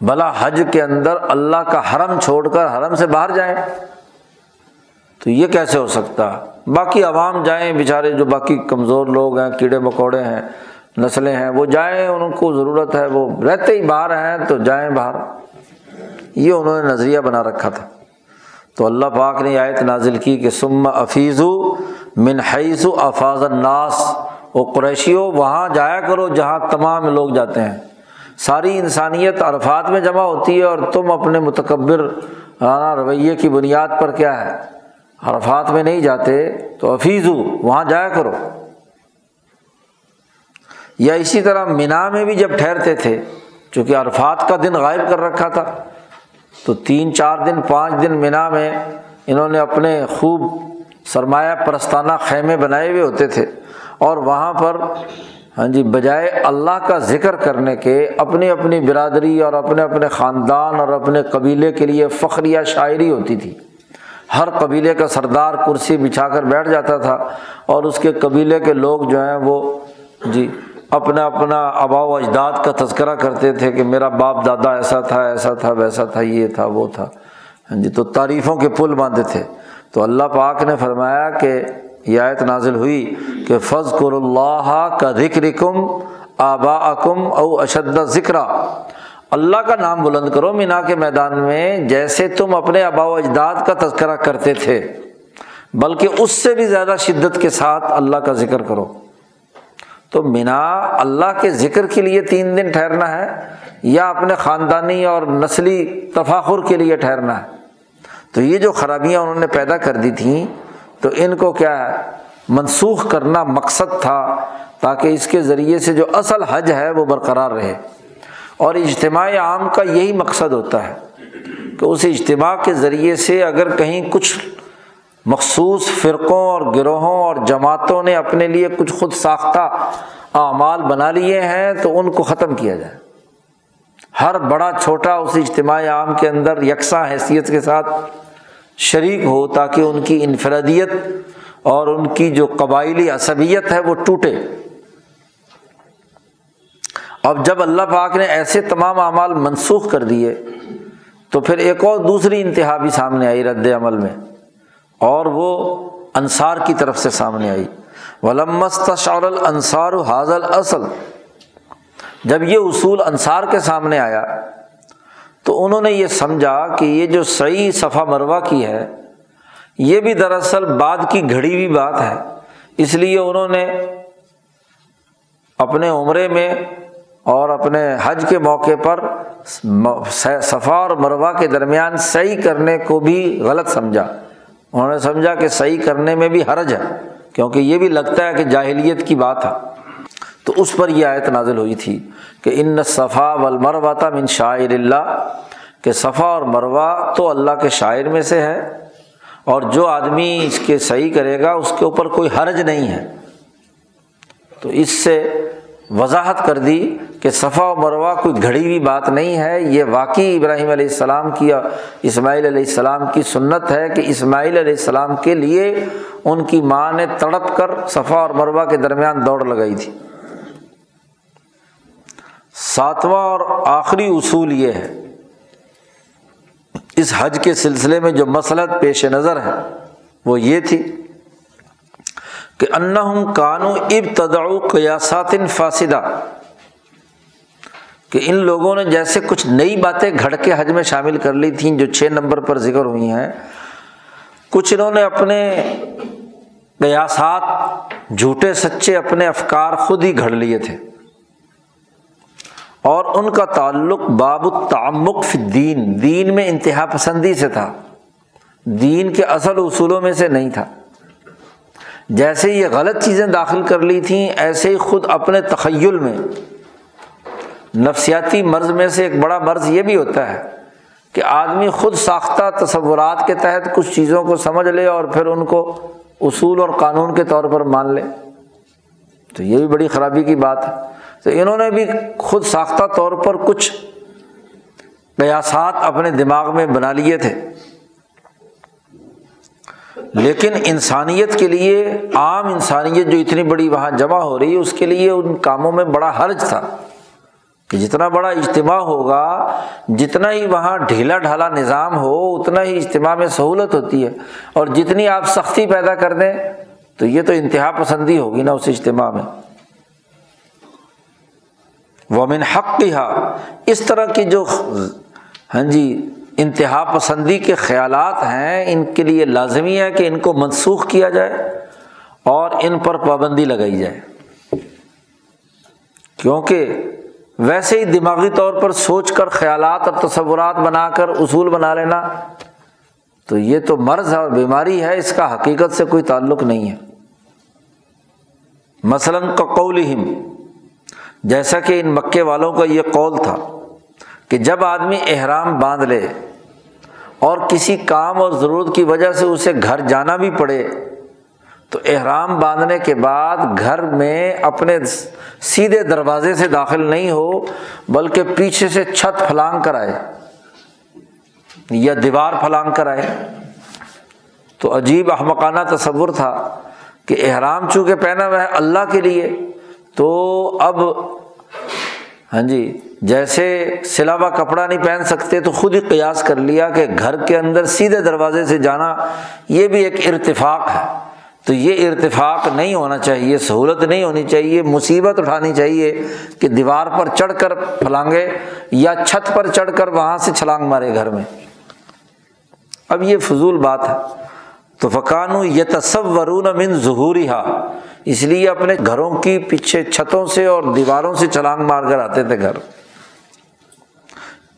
بھلا حج کے اندر اللہ کا حرم چھوڑ کر حرم سے باہر جائیں۔ تو یہ کیسے ہو سکتا؟ باقی عوام جائیں، بیچارے جو باقی کمزور لوگ ہیں، کیڑے مکوڑے ہیں، نسلیں ہیں، وہ جائیں، ان کو ضرورت ہے، وہ رہتے ہی باہر ہیں تو جائیں باہر۔ یہ انہوں نے نظریہ بنا رکھا تھا۔ تو اللہ پاک نے آیت نازل کی کہ سم افیز من حیث افاظ الناس۔ وہ قریشی ہو وہاں جایا کرو جہاں تمام لوگ جاتے ہیں۔ ساری انسانیت عرفات میں جمع ہوتی ہے اور تم اپنے متکبر رانا رویے کی بنیاد پر کیا ہے؟ عرفات میں نہیں جاتے تو افیز ہو وہاں جایا کرو۔ یا اسی طرح مینا میں بھی جب ٹھہرتے تھے، چونکہ عرفات کا دن غائب کر رکھا تھا، تو تین، چار دن، پانچ دن مینا میں انہوں نے اپنے خوب سرمایہ پرستانہ خیمے بنائے ہوئے ہوتے تھے۔ اور وہاں پر ہاں جی بجائے اللہ کا ذکر کرنے کے، اپنی اپنی برادری اور اپنے اپنے خاندان اور اپنے قبیلے کے لیے فخریہ شاعری ہوتی تھی۔ ہر قبیلے کا سردار کرسی بچھا کر بیٹھ جاتا تھا اور اس کے قبیلے کے لوگ جو ہیں وہ جی اپنا اپنا آبا و اجداد کا تذکرہ کرتے تھے کہ میرا باپ دادا ایسا تھا ایسا تھا، ویسا تھا، یہ تھا، وہ تھا۔ ہاں جی تو تعریفوں کے پل باندھے تھے۔ تو اللہ پاک نے فرمایا کہ یہ آیت نازل ہوئی کہ فض قر اللہ کا ذکر کم آبا کم او اشد ذکر اللہ کا نام بلند کرو مینا کے میدان میں جیسے تم اپنے آبا و اجداد کا تذکرہ کرتے تھے، بلکہ اس سے بھی زیادہ شدت کے ساتھ اللہ کا ذکر کرو۔ تو مینا، اللہ کے ذکر کے لیے تین دن ٹھہرنا ہے، یا اپنے خاندانی اور نسلی تفاخر کے لیے ٹھہرنا ہے۔ تو یہ جو خرابیاں انہوں نے پیدا کر دی تھیں، تو ان کو کیا ہے؟ منسوخ کرنا مقصد تھا، تاکہ اس کے ذریعے سے جو اصل حج ہے وہ برقرار رہے۔ اور اجتماع عام کا یہی مقصد ہوتا ہے کہ اس اجتماع کے ذریعے سے اگر کہیں کچھ مخصوص فرقوں اور گروہوں اور جماعتوں نے اپنے لیے کچھ خود ساختہ اعمال بنا لیے ہیں تو ان کو ختم کیا جائے۔ ہر بڑا چھوٹا اس اجتماع عام کے اندر یکساں حیثیت کے ساتھ شریک ہو تاکہ ان کی انفرادیت اور ان کی جو قبائلی عصبیت ہے وہ ٹوٹے۔ اب جب اللہ پاک نے ایسے تمام اعمال منسوخ کر دیے، تو پھر ایک اور دوسری انتہا بھی سامنے آئی رد عمل میں، اور وہ انصار کی طرف سے سامنے آئی۔ ولمست شعر الصار حاضل اصل جب یہ اصول انصار کے سامنے آیا، تو انہوں نے یہ سمجھا کہ یہ جو صحیح صفا مروا کی ہے، یہ بھی دراصل بعد کی گھڑی ہوئی بات ہے۔ اس لیے انہوں نے اپنے عمرے میں اور اپنے حج کے موقع پر صفا اور مروا کے درمیان صحیح کرنے کو بھی غلط سمجھا۔ انہوں نے سمجھا کہ صحیح کرنے میں بھی حرج ہے، کیونکہ یہ بھی لگتا ہے کہ جاہلیت کی بات ہے۔ تو اس پر یہ آیت نازل ہوئی تھی کہ ان صفا و من شاعر اللہ، کہ صفا اور مروا تو اللہ کے شاعر میں سے ہے، اور جو آدمی اس کے صحیح کرے گا، اس کے اوپر کوئی حرج نہیں ہے۔ تو اس سے وضاحت کر دی کہ صفا و مروا کوئی گھڑی ہوئی بات نہیں ہے، یہ واقعی ابراہیم علیہ السلام کی اسماعیل علیہ السلام کی سنت ہے کہ اسماعیل علیہ السلام کے لیے ان کی ماں نے تڑپ کر صفا اور مروا کے درمیان دوڑ لگائی تھی۔ ساتواں اور آخری اصول یہ ہے، اس حج کے سلسلے میں جو مسلط پیش نظر ہے وہ یہ تھی کہ ان کانو ابتدا قیاسات فاصدہ کہ ان لوگوں نے جیسے کچھ نئی باتیں گھڑ کے حج میں شامل کر لی تھیں جو چھ نمبر پر ذکر ہوئی ہیں، کچھ انہوں نے اپنے قیاسات جھوٹے سچے اپنے افکار خود ہی گھڑ لیے تھے۔ اور ان کا تعلق باب التعمق فی دین دین میں انتہا پسندی سے تھا۔ دین کے اصل اصولوں میں سے نہیں تھا۔ جیسے یہ غلط چیزیں داخل کر لی تھیں، ایسے ہی خود اپنے تخیل میں، نفسیاتی مرض میں سے ایک بڑا مرض یہ بھی ہوتا ہے کہ آدمی خود ساختہ تصورات کے تحت کچھ چیزوں کو سمجھ لے اور پھر ان کو اصول اور قانون کے طور پر مان لے۔ تو یہ بھی بڑی خرابی کی بات ہے۔ تو انہوں نے بھی خود ساختہ طور پر کچھ قیاسات اپنے دماغ میں بنا لیے تھے۔ لیکن انسانیت کے لیے، عام انسانیت جو اتنی بڑی وہاں جمع ہو رہی ہے، اس کے لیے ان کاموں میں بڑا حرج تھا کہ جتنا بڑا اجتماع ہوگا، جتنا ہی وہاں ڈھیلا ڈھالا نظام ہو، اتنا ہی اجتماع میں سہولت ہوتی ہے۔ اور جتنی آپ سختی پیدا کر دیں، تو یہ تو انتہا پسندی ہوگی نا اس اجتماع میں۔ ومن حق اس طرح کی جو ہاں جی انتہا پسندی کے خیالات ہیں، ان کے لیے لازمی ہے کہ ان کو منسوخ کیا جائے اور ان پر پابندی لگائی جائے۔ کیونکہ ویسے ہی دماغی طور پر سوچ کر خیالات اور تصورات بنا کر اصول بنا لینا، تو یہ تو مرض ہے اور بیماری ہے، اس کا حقیقت سے کوئی تعلق نہیں ہے۔ مثلاً کا قولہم، جیسا کہ ان مکے والوں کا یہ قول تھا۔ کہ جب آدمی احرام باندھ لے اور کسی کام اور ضرورت کی وجہ سے اسے گھر جانا بھی پڑے، تو احرام باندھنے کے بعد گھر میں اپنے سیدھے دروازے سے داخل نہیں ہو، بلکہ پیچھے سے چھت پھلانگ کر آئے یا دیوار پھلانگ کر آئے۔ تو عجیب احمقانہ تصور تھا کہ احرام چونکہ پہنا ہوا ہے اللہ کے لیے، تو اب ہاں جی جیسے سلاوا کپڑا نہیں پہن سکتے تو خود ہی قیاس کر لیا کہ گھر کے اندر سیدھے دروازے سے جانا یہ بھی ایک ارتفاق ہے۔ تو یہ ارتفاق نہیں ہونا چاہیے، سہولت نہیں ہونی چاہیے، مصیبت اٹھانی چاہیے کہ دیوار پر چڑھ کر پھلانگے یا چھت پر چڑھ کر وہاں سے چھلانگ مارے گھر میں۔ اب یہ فضول بات ہے۔ تو فقانو یہ تصور من ظہوری اس لیے اپنے گھروں کی پیچھے چھتوں سے اور دیواروں سے چھلانگ مار کر آتے تھے گھر۔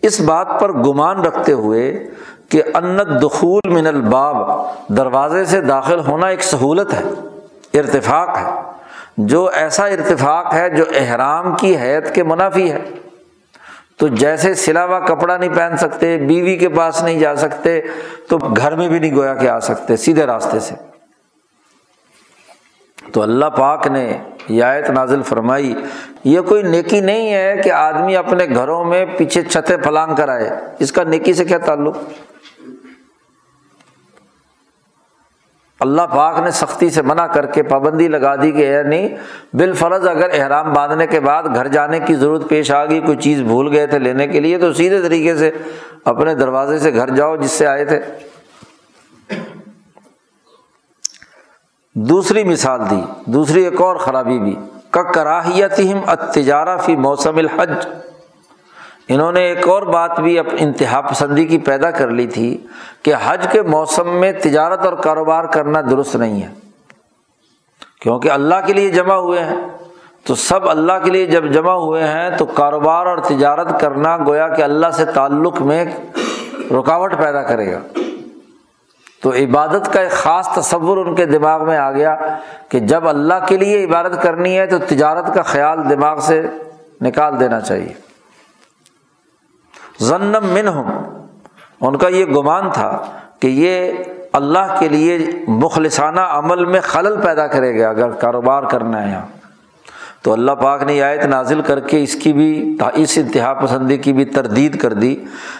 اس بات پر گمان رکھتے ہوئے کہ انت دخول من الباب دروازے سے داخل ہونا ایک سہولت ہے، ارتفاق ہے۔ جو ایسا ارتفاق ہے جو احرام کی حیت کے منافی ہے۔ تو جیسے سلا ہوا کپڑا نہیں پہن سکتے، بیوی کے پاس نہیں جا سکتے، تو گھر میں بھی نہیں گویا کہ آ سکتے، سیدھے راستے سے۔ تو اللہ پاک نے آیت نازل فرمائی۔ یہ کوئی نیکی نہیں ہے کہ آدمی اپنے گھروں میں پیچھے چھتیں پھلانگ کر آئے۔ اس کا نیکی سے کیا تعلق؟ اللہ پاک نے سختی سے منع کر کے پابندی لگا دی کہ نہیں، بالفرض اگر احرام باندھنے کے بعد گھر جانے کی ضرورت پیش آ گئی، کوئی چیز بھول گئے تھے لینے کے لیے، تو سیدھے طریقے سے اپنے دروازے سے گھر جاؤ جس سے آئے تھے۔ دوسری مثال دی، دوسری ایک اور خرابی بھی۔ کراہیت اتجارہ فی موسم الحج۔ انہوں نے ایک اور بات بھی اب انتہا پسندی کی پیدا کر لی تھی کہ حج کے موسم میں تجارت اور کاروبار کرنا درست نہیں ہے۔ کیونکہ اللہ کے لیے جمع ہوئے ہیں۔ تو سب اللہ کے لیے جب جمع ہوئے ہیں تو کاروبار اور تجارت کرنا گویا کہ اللہ سے تعلق میں رکاوٹ پیدا کرے گا۔ تو عبادت کا ایک خاص تصور ان کے دماغ میں آ گیا کہ جب اللہ کے لیے عبادت کرنی ہے تو تجارت کا خیال دماغ سے نکال دینا چاہیے۔ ضنم من ہوں ان کا یہ گمان تھا کہ یہ اللہ کے لیے مخلصانہ عمل میں خلل پیدا کرے گا اگر کاروبار کرنا ہے یہاں۔ تو اللہ پاک نے آیت نازل کر کے اس کی بھی اس انتہا پسندی کی بھی تردید کر دی۔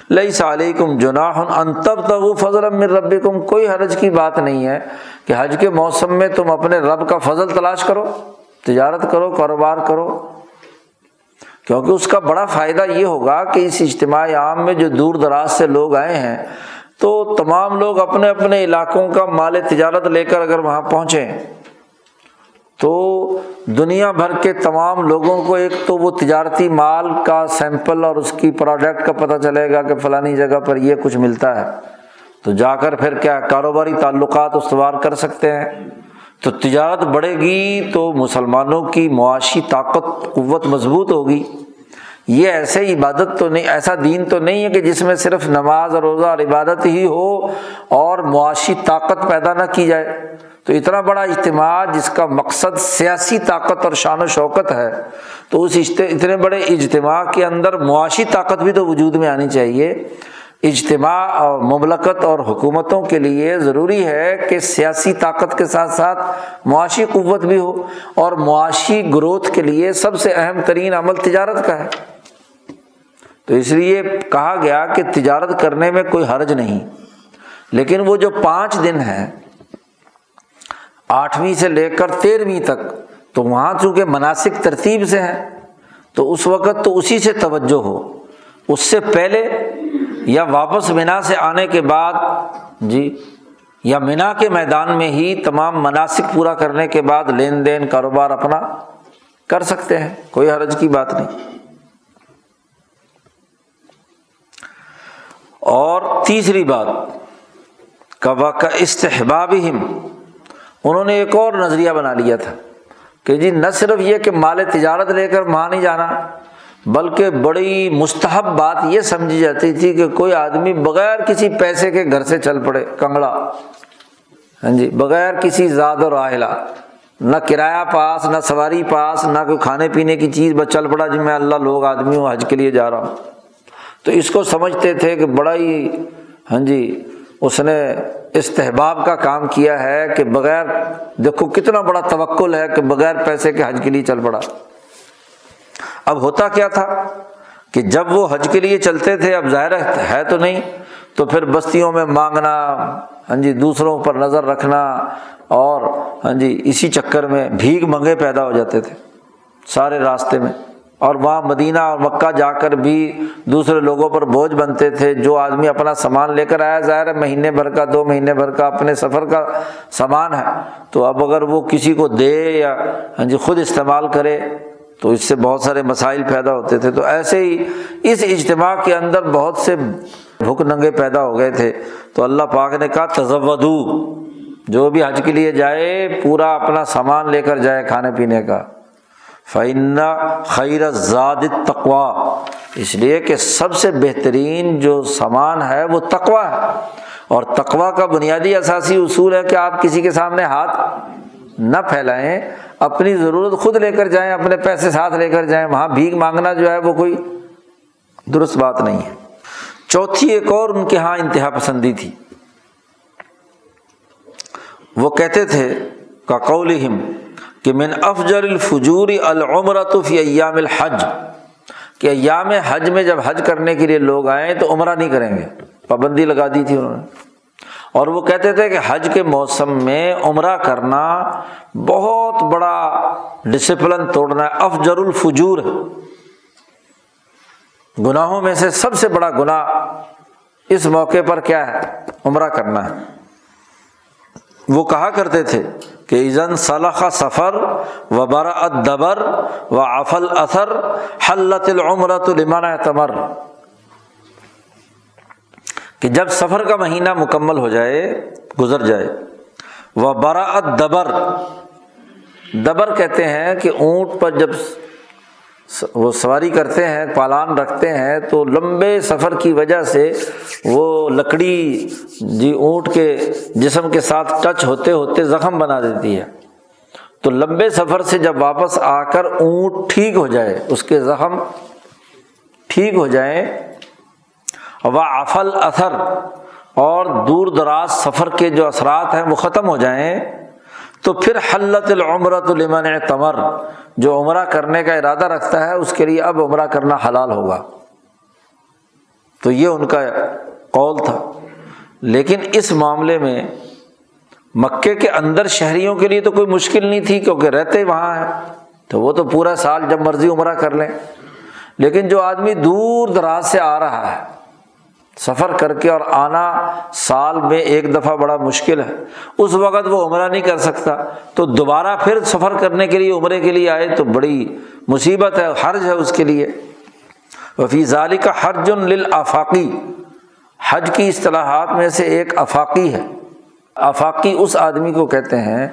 لئی سعلیکم جناح ان تب تغ فضل من ربکم۔ کوئی حرج کی بات نہیں ہے کہ حج کے موسم میں تم اپنے رب کا فضل تلاش کرو، تجارت کرو، کاروبار کرو۔ کیونکہ اس کا بڑا فائدہ یہ ہوگا کہ اس اجتماعی عام میں جو دور دراز سے لوگ آئے ہیں، تو تمام لوگ اپنے اپنے علاقوں کا مال تجارت لے کر اگر وہاں پہنچیں تو دنیا بھر کے تمام لوگوں کو ایک تو وہ تجارتی مال کا سیمپل اور اس کی پروڈکٹ کا پتہ چلے گا کہ فلانی جگہ پر یہ کچھ ملتا ہے۔ تو جا کر پھر کیا کاروباری تعلقات استوار کر سکتے ہیں۔ تو تجارت بڑھے گی تو مسلمانوں کی معاشی طاقت، قوت مضبوط ہوگی۔ یہ ایسے عبادت تو نہیں، ایسا دین تو نہیں ہے کہ جس میں صرف نماز اور روزہ اور عبادت ہی ہو اور معاشی طاقت پیدا نہ کی جائے۔ تو اتنا بڑا اجتماع جس کا مقصد سیاسی طاقت اور شان و شوکت ہے، تو اس اتنے بڑے اجتماع کے اندر معاشی طاقت بھی تو وجود میں آنی چاہیے۔ اجتماع اور مملکت اور حکومتوں کے لیے ضروری ہے کہ سیاسی طاقت کے ساتھ ساتھ معاشی قوت بھی ہو اور معاشی گروتھ کے لیے سب سے اہم ترین عمل تجارت کا ہے۔ تو اس لیے کہا گیا کہ تجارت کرنے میں کوئی حرج نہیں۔ لیکن وہ جو پانچ دن ہے آٹھویں سے لے کر تیرہویں تک، تو وہاں چونکہ مناسب ترتیب سے ہیں، تو اس وقت تو اسی سے توجہ ہو۔ اس سے پہلے یا واپس مینا سے آنے کے بعد جی یا مینا کے میدان میں ہی تمام مناسب پورا کرنے کے بعد لین دین، کاروبار اپنا کر سکتے ہیں، کوئی حرج کی بات نہیں۔ اور تیسری بات کبا کا استحباب انہوں نے ایک اور نظریہ بنا لیا تھا کہ جی نہ صرف یہ کہ مال تجارت لے کر وہاں نہیں جانا، بلکہ بڑی مستحب بات یہ سمجھی جاتی تھی کہ کوئی آدمی بغیر کسی پیسے کے گھر سے چل پڑے، کنگڑا۔ ہاں جی بغیر کسی زاد و راہلا نہ کرایہ پاس، نہ سواری پاس، نہ کوئی کھانے پینے کی چیز، بس چل پڑا جی میں اللہ لوگ آدمی ہوں حج کے لیے جا رہا ہوں۔ تو اس کو سمجھتے تھے کہ بڑا ہی ہاں جی اس نے استحباب کا کام کیا ہے کہ بغیر، دیکھو کتنا بڑا توکل ہے کہ بغیر پیسے کے حج کے لیے چل پڑا۔ اب ہوتا کیا تھا کہ جب وہ حج کے لیے چلتے تھے، اب ظاہر ہے تو نہیں، تو پھر بستیوں میں مانگنا ہاں جی دوسروں پر نظر رکھنا اور ہاں جی اسی چکر میں بھیگ منگے پیدا ہو جاتے تھے سارے راستے میں۔ اور وہاں مدینہ اور مکہ جا کر بھی دوسرے لوگوں پر بوجھ بنتے تھے، جو آدمی اپنا سامان لے کر آیا، ظاہر ہے مہینے بھر کا، دو مہینے بھر کا اپنے سفر کا سامان ہے۔ تو اب اگر وہ کسی کو دے یا ہاں جی خود استعمال کرے، تو اس سے بہت سارے مسائل پیدا ہوتے تھے۔ تو ایسے ہی اس اجتماع کے اندر بہت سے بھوک ننگے پیدا ہو گئے تھے۔ تو اللہ پاک نے کہا، تزودو، جو بھی حج کے لیے جائے، پورا اپنا سامان لے کر جائے کھانے پینے کا۔ فعن خیر زاد تقوا اس لیے کہ سب سے بہترین جو سامان ہے وہ تقوا ہے۔ اور تقوا کا بنیادی اثاثی اصول ہے کہ آپ کسی کے سامنے ہاتھ نہ پھیلائیں، اپنی ضرورت خود لے کر جائیں، اپنے پیسے ساتھ لے کر جائیں۔ وہاں بھیگ مانگنا جو ہے وہ کوئی درست بات نہیں ہے۔ چوتھی ایک اور ان کے یہاں انتہا پسندی تھی۔ وہ کہتے تھے، کا کہ من افجر الفجور العمرۃ فی ایام الحج، کہ ایام حج میں جب حج کرنے کے لیے لوگ آئیں تو عمرہ نہیں کریں گے۔ پابندی لگا دی تھی انہوں نے۔ اور وہ کہتے تھے کہ حج کے موسم میں عمرہ کرنا بہت بڑا ڈسپلن توڑنا ہے افجر الفجور۔ ہے گناہوں میں سے سب سے بڑا گناہ اس موقع پر کیا ہے؟ عمرہ کرنا ہے۔ وہ کہا کرتے تھے کہ ایزن صلاح سفر و برا دبر و افل اثر حلت العمرت المان تمر کہ جب سفر کا مہینہ مکمل ہو جائے، گزر جائے۔ وہ برا دبر دبر کہتے ہیں کہ اونٹ پر جب وہ سواری کرتے ہیں، پالان رکھتے ہیں، تو لمبے سفر کی وجہ سے وہ لکڑی جی اونٹ کے جسم کے ساتھ ٹچ ہوتے ہوتے زخم بنا دیتی ہے۔ تو لمبے سفر سے جب واپس آ کر اونٹ ٹھیک ہو جائے، اس کے زخم ٹھیک ہو جائیں، و افل اثر اور دور دراز سفر کے جو اثرات ہیں وہ ختم ہو جائیں تو پھر حلت العمرۃ المن تمر جو عمرہ کرنے کا ارادہ رکھتا ہے، اس کے لیے اب عمرہ کرنا حلال ہوگا۔ تو یہ ان کا قول تھا۔ لیکن اس معاملے میں مکے کے اندر شہریوں کے لیے تو کوئی مشکل نہیں تھی، کیونکہ رہتے وہاں ہیں۔ تو وہ تو پورا سال جب مرضی عمرہ کر لیں۔ لیکن جو آدمی دور دراز سے آ رہا ہے سفر کر کے اور آنا سال میں ایک دفعہ بڑا مشکل ہے۔ اس وقت وہ عمرہ نہیں کر سکتا۔ تو دوبارہ پھر سفر کرنے کے لیے، عمرے کے لیے آئے تو بڑی مصیبت ہے، حرج ہے اس کے لیے۔ وفی ظالی کا حرج آفاقی حج کی اصطلاحات میں سے ایک افاقی ہے۔ آفاقی اس آدمی کو کہتے ہیں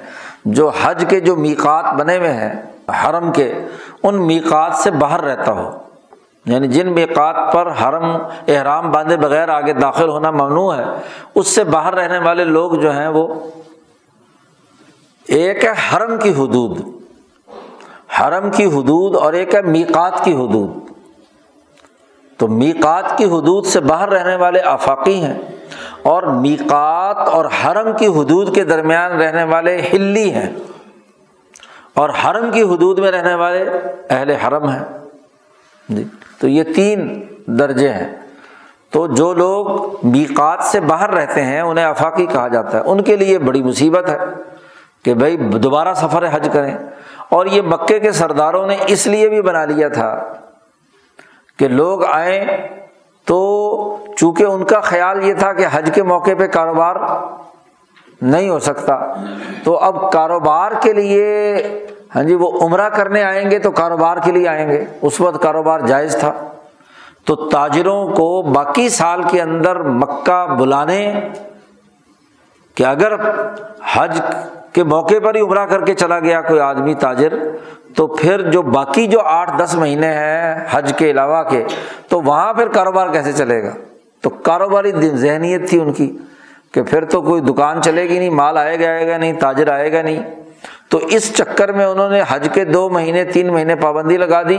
جو حج کے جو میکات بنے ہوئے ہیں، حرم کے، ان میکات سے باہر رہتا ہو۔ یعنی جن میقات پر حرم، احرام باندھے بغیر آگے داخل ہونا ممنوع ہے، اس سے باہر رہنے والے لوگ جو ہیں وہ ایک ہے حرم کی حدود، حرم کی حدود اور ایک ہے میقات کی حدود۔ تو میقات کی حدود سے باہر رہنے والے آفاقی ہیں اور میقات اور حرم کی حدود کے درمیان رہنے والے ہلی ہیں۔ اور حرم کی حدود میں رہنے والے اہل حرم ہیں۔ جی۔ تو یہ تین درجے ہیں۔ تو جو لوگ میقات سے باہر رہتے ہیں، انہیں افاقی کہا جاتا ہے۔ ان کے لیے بڑی مصیبت ہے کہ بھائی، دوبارہ سفر حج کریں۔ اور یہ مکے کے سرداروں نے اس لیے بھی بنا لیا تھا کہ لوگ آئیں۔ تو چونکہ ان کا خیال یہ تھا کہ حج کے موقع پہ کاروبار نہیں ہو سکتا، تو اب کاروبار کے لیے ہاں جی وہ عمرہ کرنے آئیں گے تو کاروبار کے لیے آئیں گے۔ اس وقت کاروبار جائز تھا۔ تو تاجروں کو باقی سال کے اندر مکہ بلانے کہ اگر حج کے موقع پر ہی عمرہ کر کے چلا گیا کوئی آدمی تاجر، تو پھر جو باقی جو آٹھ دس مہینے ہیں حج کے علاوہ کے، تو وہاں پھر کاروبار کیسے چلے گا؟ تو کاروباری ذہنیت تھی ان کی کہ پھر تو کوئی دکان چلے گی نہیں، مال آئے گا آئے گا نہیں، تاجر آئے گا نہیں۔ تو اس چکر میں انہوں نے حج کے دو مہینے، تین مہینے پابندی لگا دی۔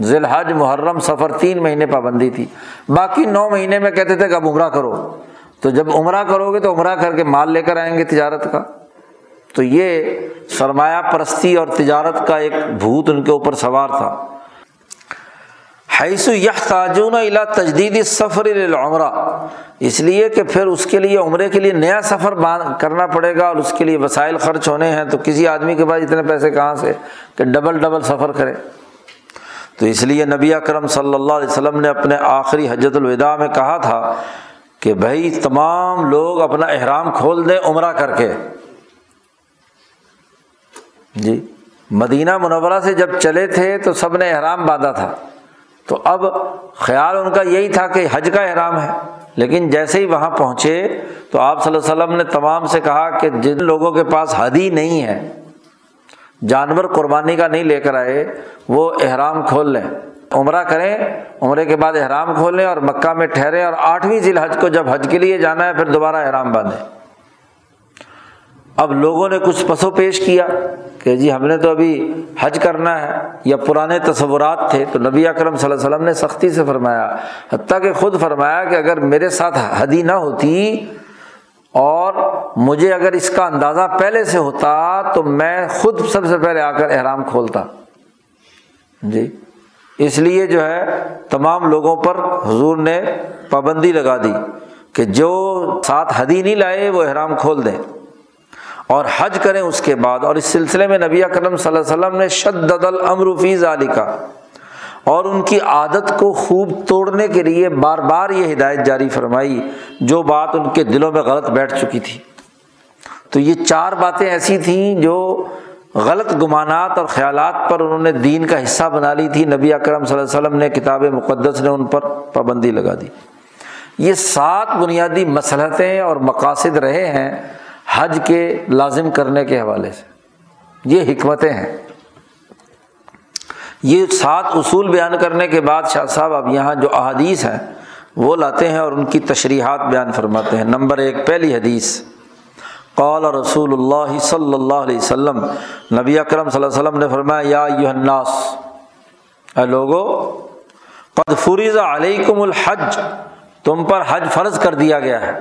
ذی الحج محرم، سفر تین مہینے پابندی تھی۔ باقی نو مہینے میں کہتے تھے کہ اب عمرہ کرو۔ تو جب عمرہ کرو گے تو عمرہ کر کے مال لے کر آئیں گے تجارت کا۔ تو یہ سرمایہ پرستی اور تجارت کا ایک بھوت ان کے اوپر سوار تھا۔ حیث یہ تاجون الا تجدید سفر عمرہ اس لیے کہ پھر اس کے لیے عمرے کے لیے نیا سفر کرنا پڑے گا اور اس کے لیے وسائل خرچ ہونے ہیں۔ تو کسی آدمی کے پاس اتنے پیسے کہاں سے کہ ڈبل ڈبل سفر کرے؟ تو اس لیے نبی اکرم صلی اللہ علیہ وسلم نے اپنے آخری حجت الوداع میں کہا تھا کہ بھائی تمام لوگ اپنا احرام کھول دیں عمرہ کر کے۔ جی مدینہ منورہ سے جب چلے تھے تو سب نے احرام باندھا تھا۔ تو اب خیال ان کا یہی تھا کہ حج کا احرام ہے۔ لیکن جیسے ہی وہاں پہنچے تو آپ صلی اللہ علیہ وسلم نے تمام سے کہا کہ جن لوگوں کے پاس حدی نہیں ہے، جانور قربانی کا نہیں لے کر آئے، وہ احرام کھول لیں۔ عمرہ کریں، عمرے کے بعد احرام کھول لیں اور مکہ میں ٹھہرے اور آٹھویں ذیل حج کو جب حج کے لیے جانا ہے، پھر دوبارہ احرام باندھیں۔ اب لوگوں نے کچھ پسو پیش کیا کہ جی ہم نے تو ابھی حج کرنا ہے یا پرانے تصورات تھے تو نبی اکرم صلی اللہ علیہ وسلم نے سختی سے فرمایا، حتیٰ کہ خود فرمایا کہ اگر میرے ساتھ حدی نہ ہوتی اور مجھے اگر اس کا اندازہ پہلے سے ہوتا تو میں خود سب سے پہلے آ کر احرام کھولتا۔ جی اس لیے جو ہے تمام لوگوں پر حضور نے پابندی لگا دی کہ جو ساتھ حدی نہیں لائے وہ احرام کھول دیں۔ اور حج کریں اس کے بعد اور اس سلسلے میں نبی کرم صلی اللہ علیہ وسلم نے شدد فیض علی کا اور ان کی عادت کو خوب توڑنے کے لیے بار بار یہ ہدایت جاری فرمائی جو بات ان کے دلوں میں غلط بیٹھ چکی تھی۔ تو یہ چار باتیں ایسی تھیں جو غلط گمانات اور خیالات پر انہوں نے دین کا حصہ بنا لی تھی۔ نبی اکرم صلی اللہ علیہ وسلم نے کتاب مقدس نے ان پر پابندی لگا دی۔ یہ سات بنیادی مسلحتیں اور مقاصد رہے ہیں حج کے لازم کرنے کے حوالے سے۔ یہ حکمتیں ہیں۔ یہ سات اصول بیان کرنے کے بعد شاہ صاحب اب یہاں جو احادیث ہیں، وہ لاتے ہیں اور ان کی تشریحات بیان فرماتے ہیں۔ نمبر ایک، پہلی حدیث۔ قال رسول اللہ صلی اللہ علیہ وسلم، نبی اکرم صلی اللہ علیہ وسلم نے فرمایا، یا الناس، اے لوگو، قد فریض علیکم الحج، تم پر حج فرض کر دیا گیا ہے۔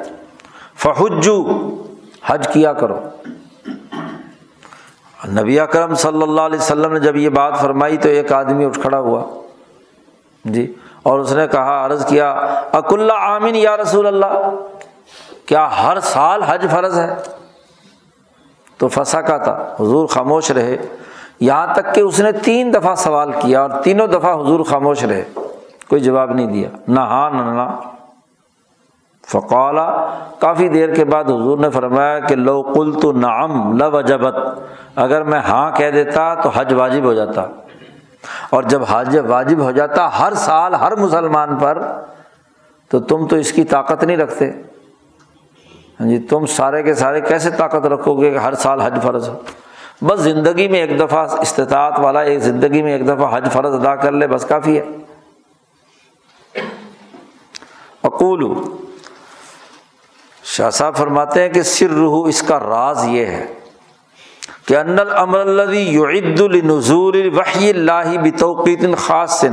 فحجو حج کیا کرو۔ نبی اکرم صلی اللہ علیہ وسلم نے جب یہ بات فرمائی تو ایک آدمی اٹھ کھڑا ہوا۔ جی اور اس نے کہا، عرض کیا اک اللہ عامن یا رسول اللہ؟ کیا ہر سال حج فرض ہے؟ تو پھنسا کا تھا۔ حضور خاموش رہے۔ یہاں تک کہ اس نے تین دفعہ سوال کیا اور تینوں دفعہ حضور خاموش رہے۔ کوئی جواب نہیں دیا۔ نہ ہاں نہ فقالا، کافی دیر کے بعد حضور نے فرمایا کہ لو کل تو نام لو اجبت اگر میں ہاں کہہ دیتا تو حج واجب ہو جاتا۔ اور جب حج واجب ہو جاتا ہر سال ہر مسلمان پر، تو تم تو اس کی طاقت نہیں رکھتے۔ ہاں جی تم سارے کے سارے کیسے طاقت رکھو گے کہ ہر سال حج فرض ہو؟ بس زندگی میں ایک دفعہ استطاعت والا ایک زندگی میں ایک دفعہ حج فرض ادا کر لے، بس کافی ہے۔ اقول شاہ صاحب فرماتے ہیں کہ سر رحو اس کا راز یہ ہے کہ ان الامر الذي يعد لنزول الوحي الله بتوقيت خاص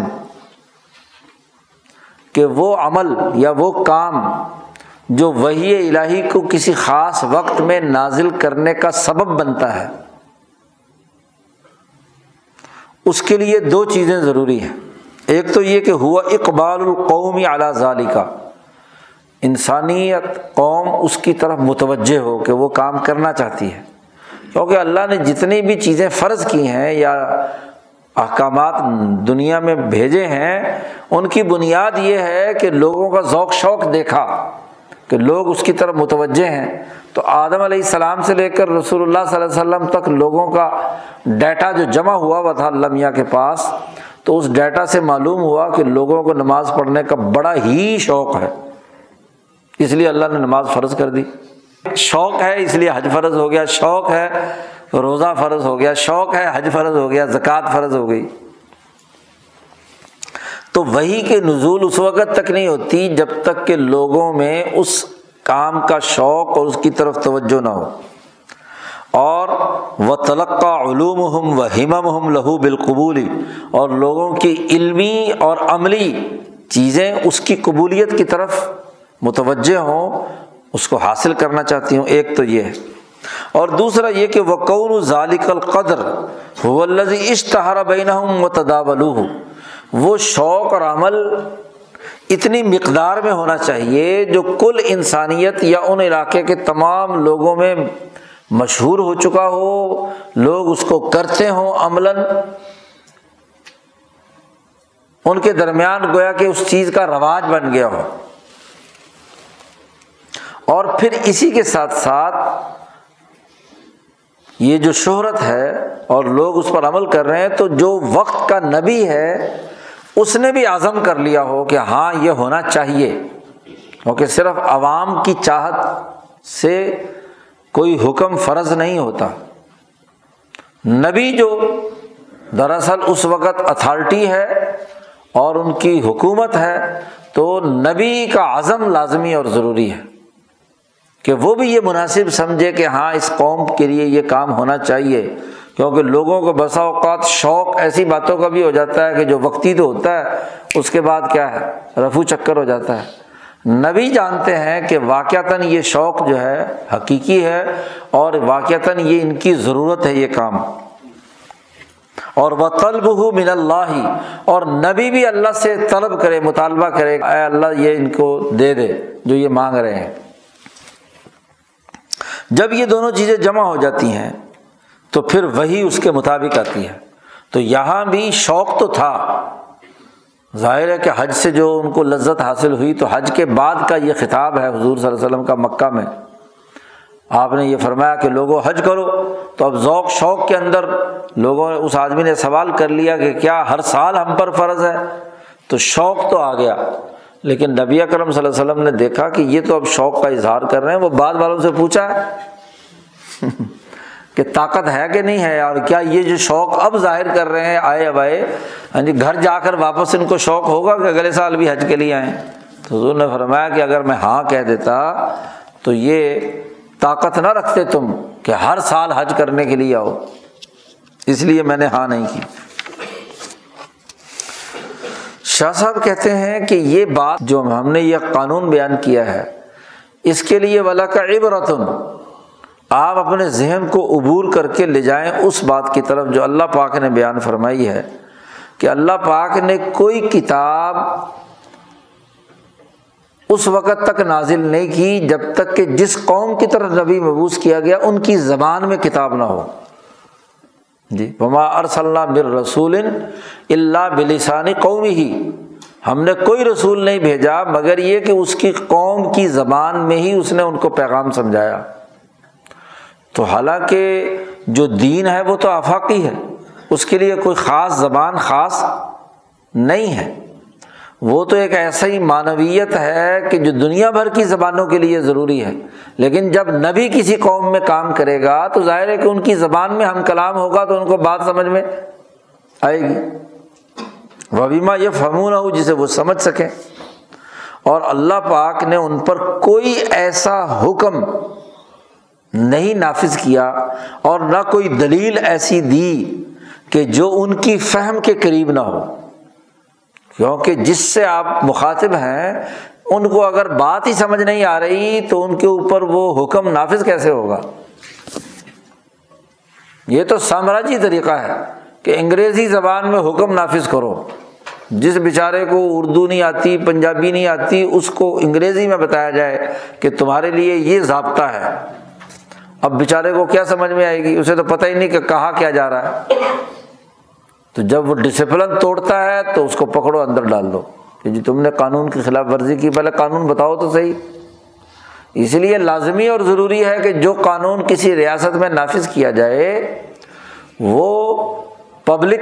کہ وہ عمل یا وہ کام جو وہی الہی کو کسی خاص وقت میں نازل کرنے کا سبب بنتا ہے، اس کے لیے دو چیزیں ضروری ہیں۔ ایک تو یہ کہ ہوا اقبال القومی اعلیٰ ظالی کا انسانیت قوم اس کی طرف متوجہ ہو کہ وہ کام کرنا چاہتی ہے۔ کیونکہ اللہ نے جتنی بھی چیزیں فرض کی ہیں یا احکامات دنیا میں بھیجے ہیں، ان کی بنیاد یہ ہے کہ لوگوں کا ذوق، شوق دیکھا، کہ لوگ اس کی طرف متوجہ ہیں۔ تو آدم علیہ السلام سے لے کر رسول اللہ صلی اللہ علیہ وسلم تک لوگوں کا ڈیٹا جو جمع ہوا ہوا تھا اللہ میاں کے پاس۔ تو اس ڈیٹا سے معلوم ہوا کہ لوگوں کو نماز پڑھنے کا بڑا ہی شوق ہے۔ اس لیے اللہ نے نماز فرض کر دی۔ شوق ہے، اس لیے حج فرض ہو گیا۔ شوق ہے، روزہ فرض ہو گیا۔ شوق ہے، حج فرض ہو گیا۔ زکوٰۃ فرض ہو گئی۔ تو وہی کے نزول اس وقت تک نہیں ہوتی جب تک کہ لوگوں میں اس کام کا شوق اور اس کی طرف توجہ نہ ہو۔ اور وہ تلقہ علوم ہم و ہمم ہم لہو بالقبولی اور لوگوں کی علمی اور عملی چیزیں اس کی قبولیت کی طرف متوجہ ہوں، اس کو حاصل کرنا چاہتی ہوں، ایک تو یہ۔ ہے اور دوسرا یہ کہ وہ قور ذالق القدر الزی اشتہارا بین ہوں و تدابل وہ شوق اور عمل اتنی مقدار میں ہونا چاہیے جو کل انسانیت یا ان علاقے کے تمام لوگوں میں مشہور ہو چکا ہو۔ لوگ اس کو کرتے ہوں عملاً۔ ان کے درمیان گویا کہ اس چیز کا رواج بن گیا ہو۔ اور پھر اسی کے ساتھ ساتھ یہ جو شہرت ہے اور لوگ اس پر عمل کر رہے ہیں، تو جو وقت کا نبی ہے، اس نے بھی عزم کر لیا ہو کہ ہاں یہ ہونا چاہیے۔ کیونکہ صرف عوام کی چاہت سے کوئی حکم فرض نہیں ہوتا۔ نبی جو دراصل اس وقت اتھارٹی ہے اور ان کی حکومت ہے، تو نبی کا عزم لازمی اور ضروری ہے۔ کہ وہ بھی یہ مناسب سمجھے کہ ہاں اس قوم کے لیے یہ کام ہونا چاہیے، کیونکہ لوگوں کو بسا اوقات شوق ایسی باتوں کا بھی ہو جاتا ہے کہ جو وقتی تو ہوتا ہے، اس کے بعد کیا ہے؟ رفو چکر ہو جاتا ہے۔ نبی جانتے ہیں کہ واقعتاً یہ شوق جو ہے، حقیقی ہے، اور واقعتاً یہ ان کی ضرورت ہے یہ کام۔ اور وہ طلب ہو من اللہ ہی اور نبی بھی اللہ سے طلب کرے، مطالبہ کرے، اے اللہ یہ ان کو دے دے، جو یہ مانگ رہے ہیں۔ جب یہ دونوں چیزیں جمع ہو جاتی ہیں، تو پھر وہی اس کے مطابق آتی ہے۔ تو یہاں بھی شوق تو تھا۔ ظاہر ہے کہ حج سے جو ان کو لذت حاصل ہوئی، تو حج کے بعد کا یہ خطاب ہے حضور صلی اللہ علیہ وسلم کا مکہ میں۔ آپ نے یہ فرمایا کہ لوگوں، حج کرو۔ تو اب ذوق، شوق کے اندر لوگوں نے، اس آدمی نے سوال کر لیا کہ کیا ہر سال ہم پر فرض ہے؟ تو شوق تو آ گیا۔ لیکن نبی اکرم صلی اللہ علیہ وسلم نے دیکھا کہ یہ تو اب شوق کا اظہار کر رہے ہیں، وہ بعد والوں سے پوچھا ہے کہ طاقت ہے کہ نہیں ہے اور کیا یہ جو شوق اب ظاہر کر رہے ہیں، آئے اب آئے؟ ہاں جی گھر جا کر واپس ان کو شوق ہوگا کہ اگلے سال بھی حج کے لیے آئیں؟ تو حضور نے فرمایا کہ اگر میں ہاں کہہ دیتا تو یہ طاقت نہ رکھتے تم کہ ہر سال حج کرنے کے لیے آؤ، اس لیے میں نے ہاں نہیں کی۔ شاہ صاحب کہتے ہیں کہ یہ بات جو ہم نے یہ قانون بیان کیا ہے، اس کے لیے ولا کا عبرتن، آپ اپنے ذہن کو عبور کر کے لے جائیں اس بات کی طرف جو اللہ پاک نے بیان فرمائی ہے کہ اللہ پاک نے کوئی کتاب اس وقت تک نازل نہیں کی جب تک کہ جس قوم کی طرف نبی مبوس کیا گیا، ان کی زبان میں کتاب نہ ہو۔ جی وما ارسل بر رسول اللہ بلسانی قومی ہی ہم نے کوئی رسول نہیں بھیجا، مگر یہ کہ اس کی قوم کی زبان میں ہی اس نے ان کو پیغام سمجھایا۔ تو حالانکہ جو دین ہے وہ تو آفاقی ہے، اس کے لیے کوئی خاص زبان خاص نہیں ہے۔ وہ تو ایک ایسا ہی معنویت ہے کہ جو دنیا بھر کی زبانوں کے لیے ضروری ہے۔ لیکن جب نبی کسی قوم میں کام کرے گا تو ظاہر ہے کہ ان کی زبان میں ہم کلام ہوگا تو ان کو بات سمجھ میں آئے گی۔ وبیما یہ فہمون ہو جسے وہ سمجھ سکیں۔ اور اللہ پاک نے ان پر کوئی ایسا حکم نہیں نافذ کیا اور نہ کوئی دلیل ایسی دی کہ جو ان کی فہم کے قریب نہ ہو۔ کیونکہ جس سے آپ مخاطب ہیں، ان کو اگر بات ہی سمجھ نہیں آ رہی، تو ان کے اوپر وہ حکم نافذ کیسے ہوگا؟ یہ تو سامراجی طریقہ ہے کہ انگریزی زبان میں حکم نافذ کرو۔ جس بیچارے کو اردو نہیں آتی، پنجابی نہیں آتی، اس کو انگریزی میں بتایا جائے کہ تمہارے لیے یہ ضابطہ ہے۔ اب بیچارے کو کیا سمجھ میں آئے گی؟ اسے تو پتہ ہی نہیں کہ کہا کیا جا رہا ہے۔ تو جب وہ ڈسپلن توڑتا ہے تو اس کو پکڑو، اندر ڈال دو۔ کہ جی تم نے قانون کی خلاف ورزی کی، پہلے قانون بتاؤ تو صحیح۔ اس لیے لازمی اور ضروری ہے کہ جو قانون کسی ریاست میں نافذ کیا جائے، وہ پبلک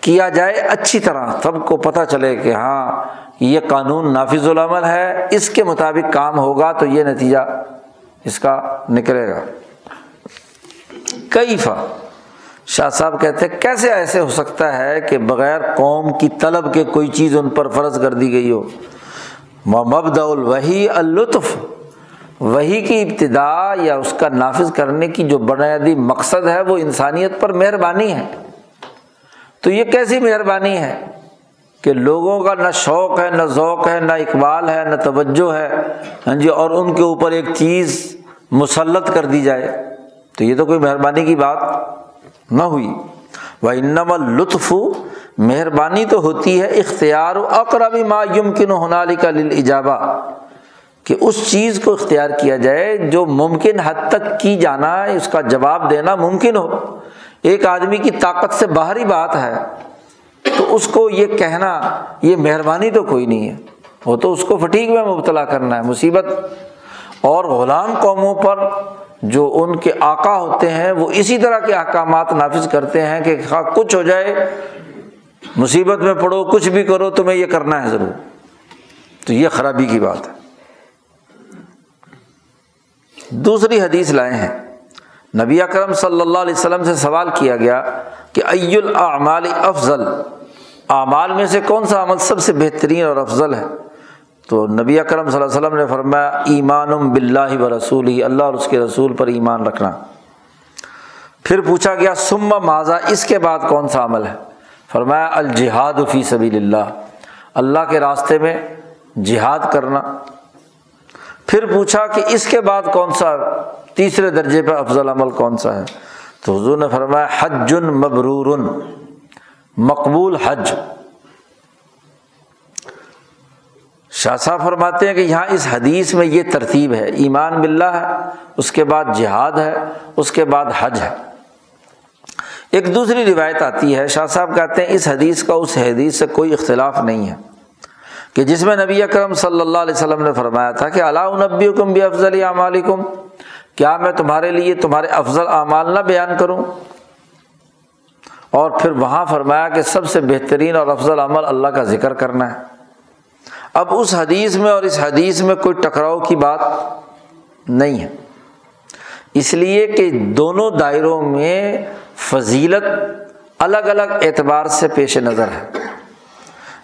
کیا جائے اچھی طرح۔ سب کو پتہ چلے کہ ہاں یہ قانون نافذ العمل ہے، اس کے مطابق کام ہوگا تو یہ نتیجہ اس کا نکلے گا۔ کئی فا شاہ صاحب کہتے ہیں، کیسے ایسے ہو سکتا ہے کہ بغیر قوم کی طلب کے کوئی چیز ان پر فرض کر دی گئی ہو؟ مبد الوحی الطف وہی کی ابتدا یا اس کا نافذ کرنے کی جو بنیادی مقصد ہے وہ انسانیت پر مہربانی ہے۔ تو یہ کیسی مہربانی ہے کہ لوگوں کا نہ شوق ہے، نہ ذوق ہے، نہ اقبال ہے، نہ توجہ ہے ہاں جی اور ان کے اوپر ایک چیز مسلط کر دی جائے۔ تو یہ تو کوئی مہربانی کی بات۔ نہ ہوئی۔ وہ انم لطف مہربانی تو ہوتی ہے، اختیار و اقربی ما یمکن ہنالی کا لجابہ کہ اس چیز کو اختیار کیا جائے جو ممکن حد تک کی جانا اس کا جواب دینا ممکن ہو۔ ایک آدمی کی طاقت سے باہری بات ہے، تو اس کو یہ کہنا، یہ مہربانی تو کوئی نہیں ہے۔ وہ تو اس کو فٹیک میں مبتلا کرنا ہے، مصیبت۔ اور غلام قوموں پر جو ان کے آقا ہوتے ہیں، وہ اسی طرح کے احکامات نافذ کرتے ہیں کہ ہاں، کچھ ہو جائے، مصیبت میں پڑھو کچھ بھی کرو، تمہیں یہ کرنا ہے ضرور۔ تو یہ خرابی کی بات ہے۔ دوسری حدیث لائے ہیں۔ نبی اکرم صلی اللہ علیہ وسلم سے سوال کیا گیا کہ ای العمال افضل؟ اعمال میں سے کون سا عمل سب سے بہترین اور افضل ہے؟ تو نبی اکرم صلی اللہ علیہ وسلم نے فرمایا ایمان بلّہ و رسول ہی اللہ اور اس کے رسول پر ایمان رکھنا۔ پھر پوچھا گیا سما ماضا اس کے بعد کون سا عمل ہے؟ فرمایا، الجہاد فی سبیل اللہ۔ اللہ کے راستے میں جہاد کرنا۔ پھر پوچھا کہ اس کے بعد کون سا، تیسرے درجے پہ افضل عمل کون سا ہے؟ تو حضور نے فرمایا حج مبرور مقبول حج۔ شاہ صاحب فرماتے ہیں کہ یہاں اس حدیث میں یہ ترتیب ہے، ایمان باللہ ہے، اس کے بعد جہاد ہے، اس کے بعد حج ہے۔ ایک دوسری روایت آتی ہے، شاہ صاحب کہتے ہیں اس حدیث کا اس حدیث سے کوئی اختلاف نہیں ہے۔ کہ جس میں نبی اکرم صلی اللہ علیہ وسلم نے فرمایا تھا کہ اللہ نبی کم بھی افضل اعمال کیا میں تمہارے لیے تمہارے افضل اعمال نہ بیان کروں؟ اور پھر وہاں فرمایا کہ سب سے بہترین اور افضل عمل اللہ کا ذکر کرنا ہے۔ اب اس حدیث میں اور اس حدیث میں کوئی ٹکراؤ کی بات نہیں ہے۔ اس لیے کہ دونوں دائروں میں فضیلت الگ الگ اعتبار سے پیش نظر ہے۔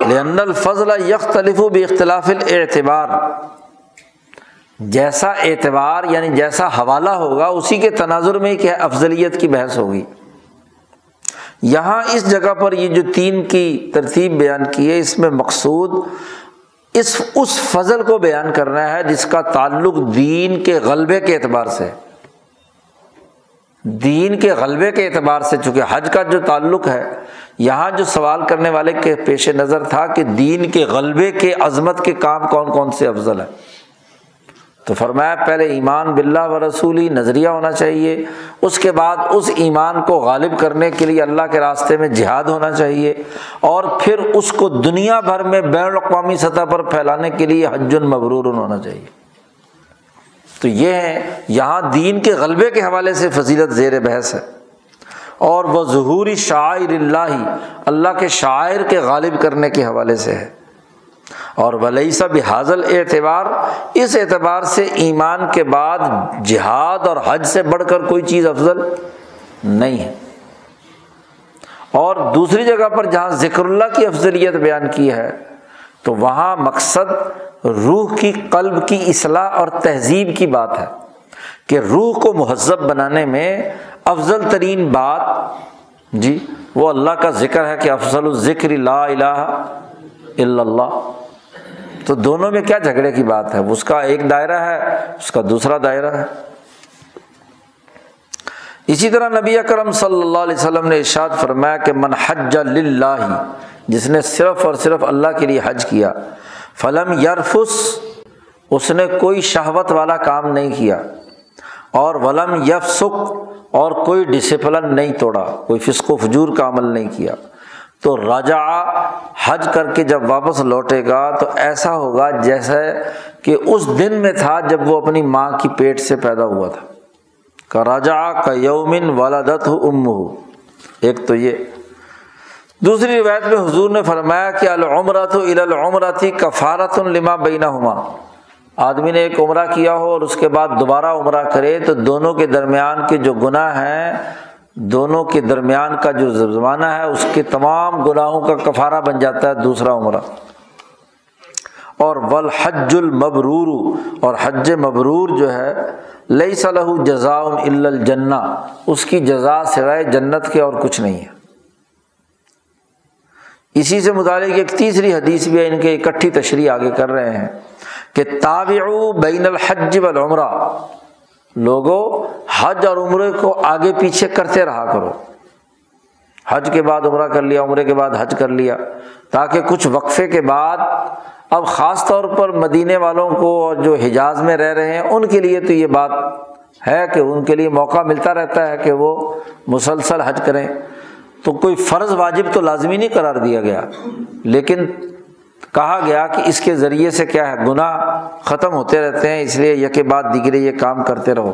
لن الفضل یختلف و اختلاف الاعتبار۔ جیسا اعتبار یعنی جیسا حوالہ ہوگا، اسی کے تناظر میں کیا افضلیت کی بحث ہوگی۔ یہاں اس جگہ پر یہ جو تین کی ترتیب بیان کی ہے، اس میں مقصود اس اس فضل کو بیان کرنا ہے جس کا تعلق دین کے غلبے کے اعتبار سے دین کے غلبے کے اعتبار سے، چونکہ حج کا جو تعلق ہے، یہاں جو سوال کرنے والے کے پیش نظر تھا کہ دین کے غلبے کے عظمت کے کام کون کون سے افضل ہیں۔ تو فرمایا، پہلے ایمان بلّہ و رسولی نظریہ ہونا چاہیے، اس کے بعد اس ایمان کو غالب کرنے کے لیے اللہ کے راستے میں جہاد ہونا چاہیے، اور پھر اس کو دنیا بھر میں بین الاقوامی سطح پر پھیلانے کے لیے حج المبرور ہونا چاہیے۔ تو یہ ہے، یہاں دین کے غلبے کے حوالے سے فضیلت زیر بحث ہے۔ اور وہ ظہوری شاعر اللہ اللہ کے شاعر کے غالب کرنے کے حوالے سے ہے۔ اور ولی سب حاضل اعتبار، اس اعتبار سے ایمان کے بعد جہاد اور حج سے بڑھ کر کوئی چیز افضل نہیں ہے۔ اور دوسری جگہ پر جہاں ذکر اللہ کی افضلیت بیان کی ہے، تو وہاں مقصد روح کی قلب کی اصلاح اور تہذیب کی بات ہے کہ روح کو مہذب بنانے میں افضل ترین بات جی وہ اللہ کا ذکر ہے کہ افضل الذکر لا الہ الا اللہ۔ تو دونوں میں کیا جھگڑے کی بات ہے؟ اس کا ایک دائرہ ہے، اس کا دوسرا دائرہ ہے۔ اسی طرح نبی اکرم صلی اللہ علیہ وسلم نے ارشاد فرمایا کہ من حج اللہ جس نے صرف اور صرف اللہ کے لیے حج کیا، فلم یرفس، اس نے کوئی شہوت والا کام نہیں کیا۔ اور ولم یفسک اور کوئی ڈسپلن نہیں توڑا، کوئی فسق و فجور کا عمل نہیں کیا۔ تو راجا حج کر کے جب واپس لوٹے گا تو ایسا ہوگا جیسے کہ اس دن میں تھا جب وہ اپنی ماں کی پیٹ سے پیدا ہوا تھا۔ کا راجا کا یومن والدت ہو ام ہو ایک تو یہ۔ دوسری روایت میں حضور نے فرمایا کہ العمرت العمرتی کفارت الما بینا ہما آدمی نے ایک عمرہ کیا ہو اور اس کے بعد دوبارہ عمرہ کرے تو دونوں کے درمیان کے جو گناہ ہیں دونوں کے درمیان کا جو زمانہ ہے، اس کے تمام گناہوں کا کفارہ بن جاتا ہے دوسرا عمرہ۔ اور ول حج المبرور، اور حج مبرور جو ہے لئی صلاح جزا الجنا اس کی جزا سوائے جنت کے اور کچھ نہیں ہے۔ اسی سے متعلق ایک تیسری حدیث بھی ہے، ان کے اکٹھی تشریح آگے کر رہے ہیں کہ تابع بین الحج والعمرہ۔ لوگوں حج اور عمرے کو آگے پیچھے کرتے رہا کرو۔ حج کے بعد عمرہ کر لیا، عمرے کے بعد حج کر لیا، تاکہ کچھ وقفے کے بعد اب خاص طور پر مدینے والوں کو اور جو حجاز میں رہ رہے ہیں، ان کے لیے تو یہ بات ہے کہ ان کے لیے موقع ملتا رہتا ہے کہ وہ مسلسل حج کریں۔ تو کوئی فرض واجب تو لازمی نہیں قرار دیا گیا، لیکن کہا گیا کہ اس کے ذریعے سے کیا ہے؟ گناہ ختم ہوتے رہتے ہیں، اس لیے یک بعد دیگرے یہ کام کرتے رہو۔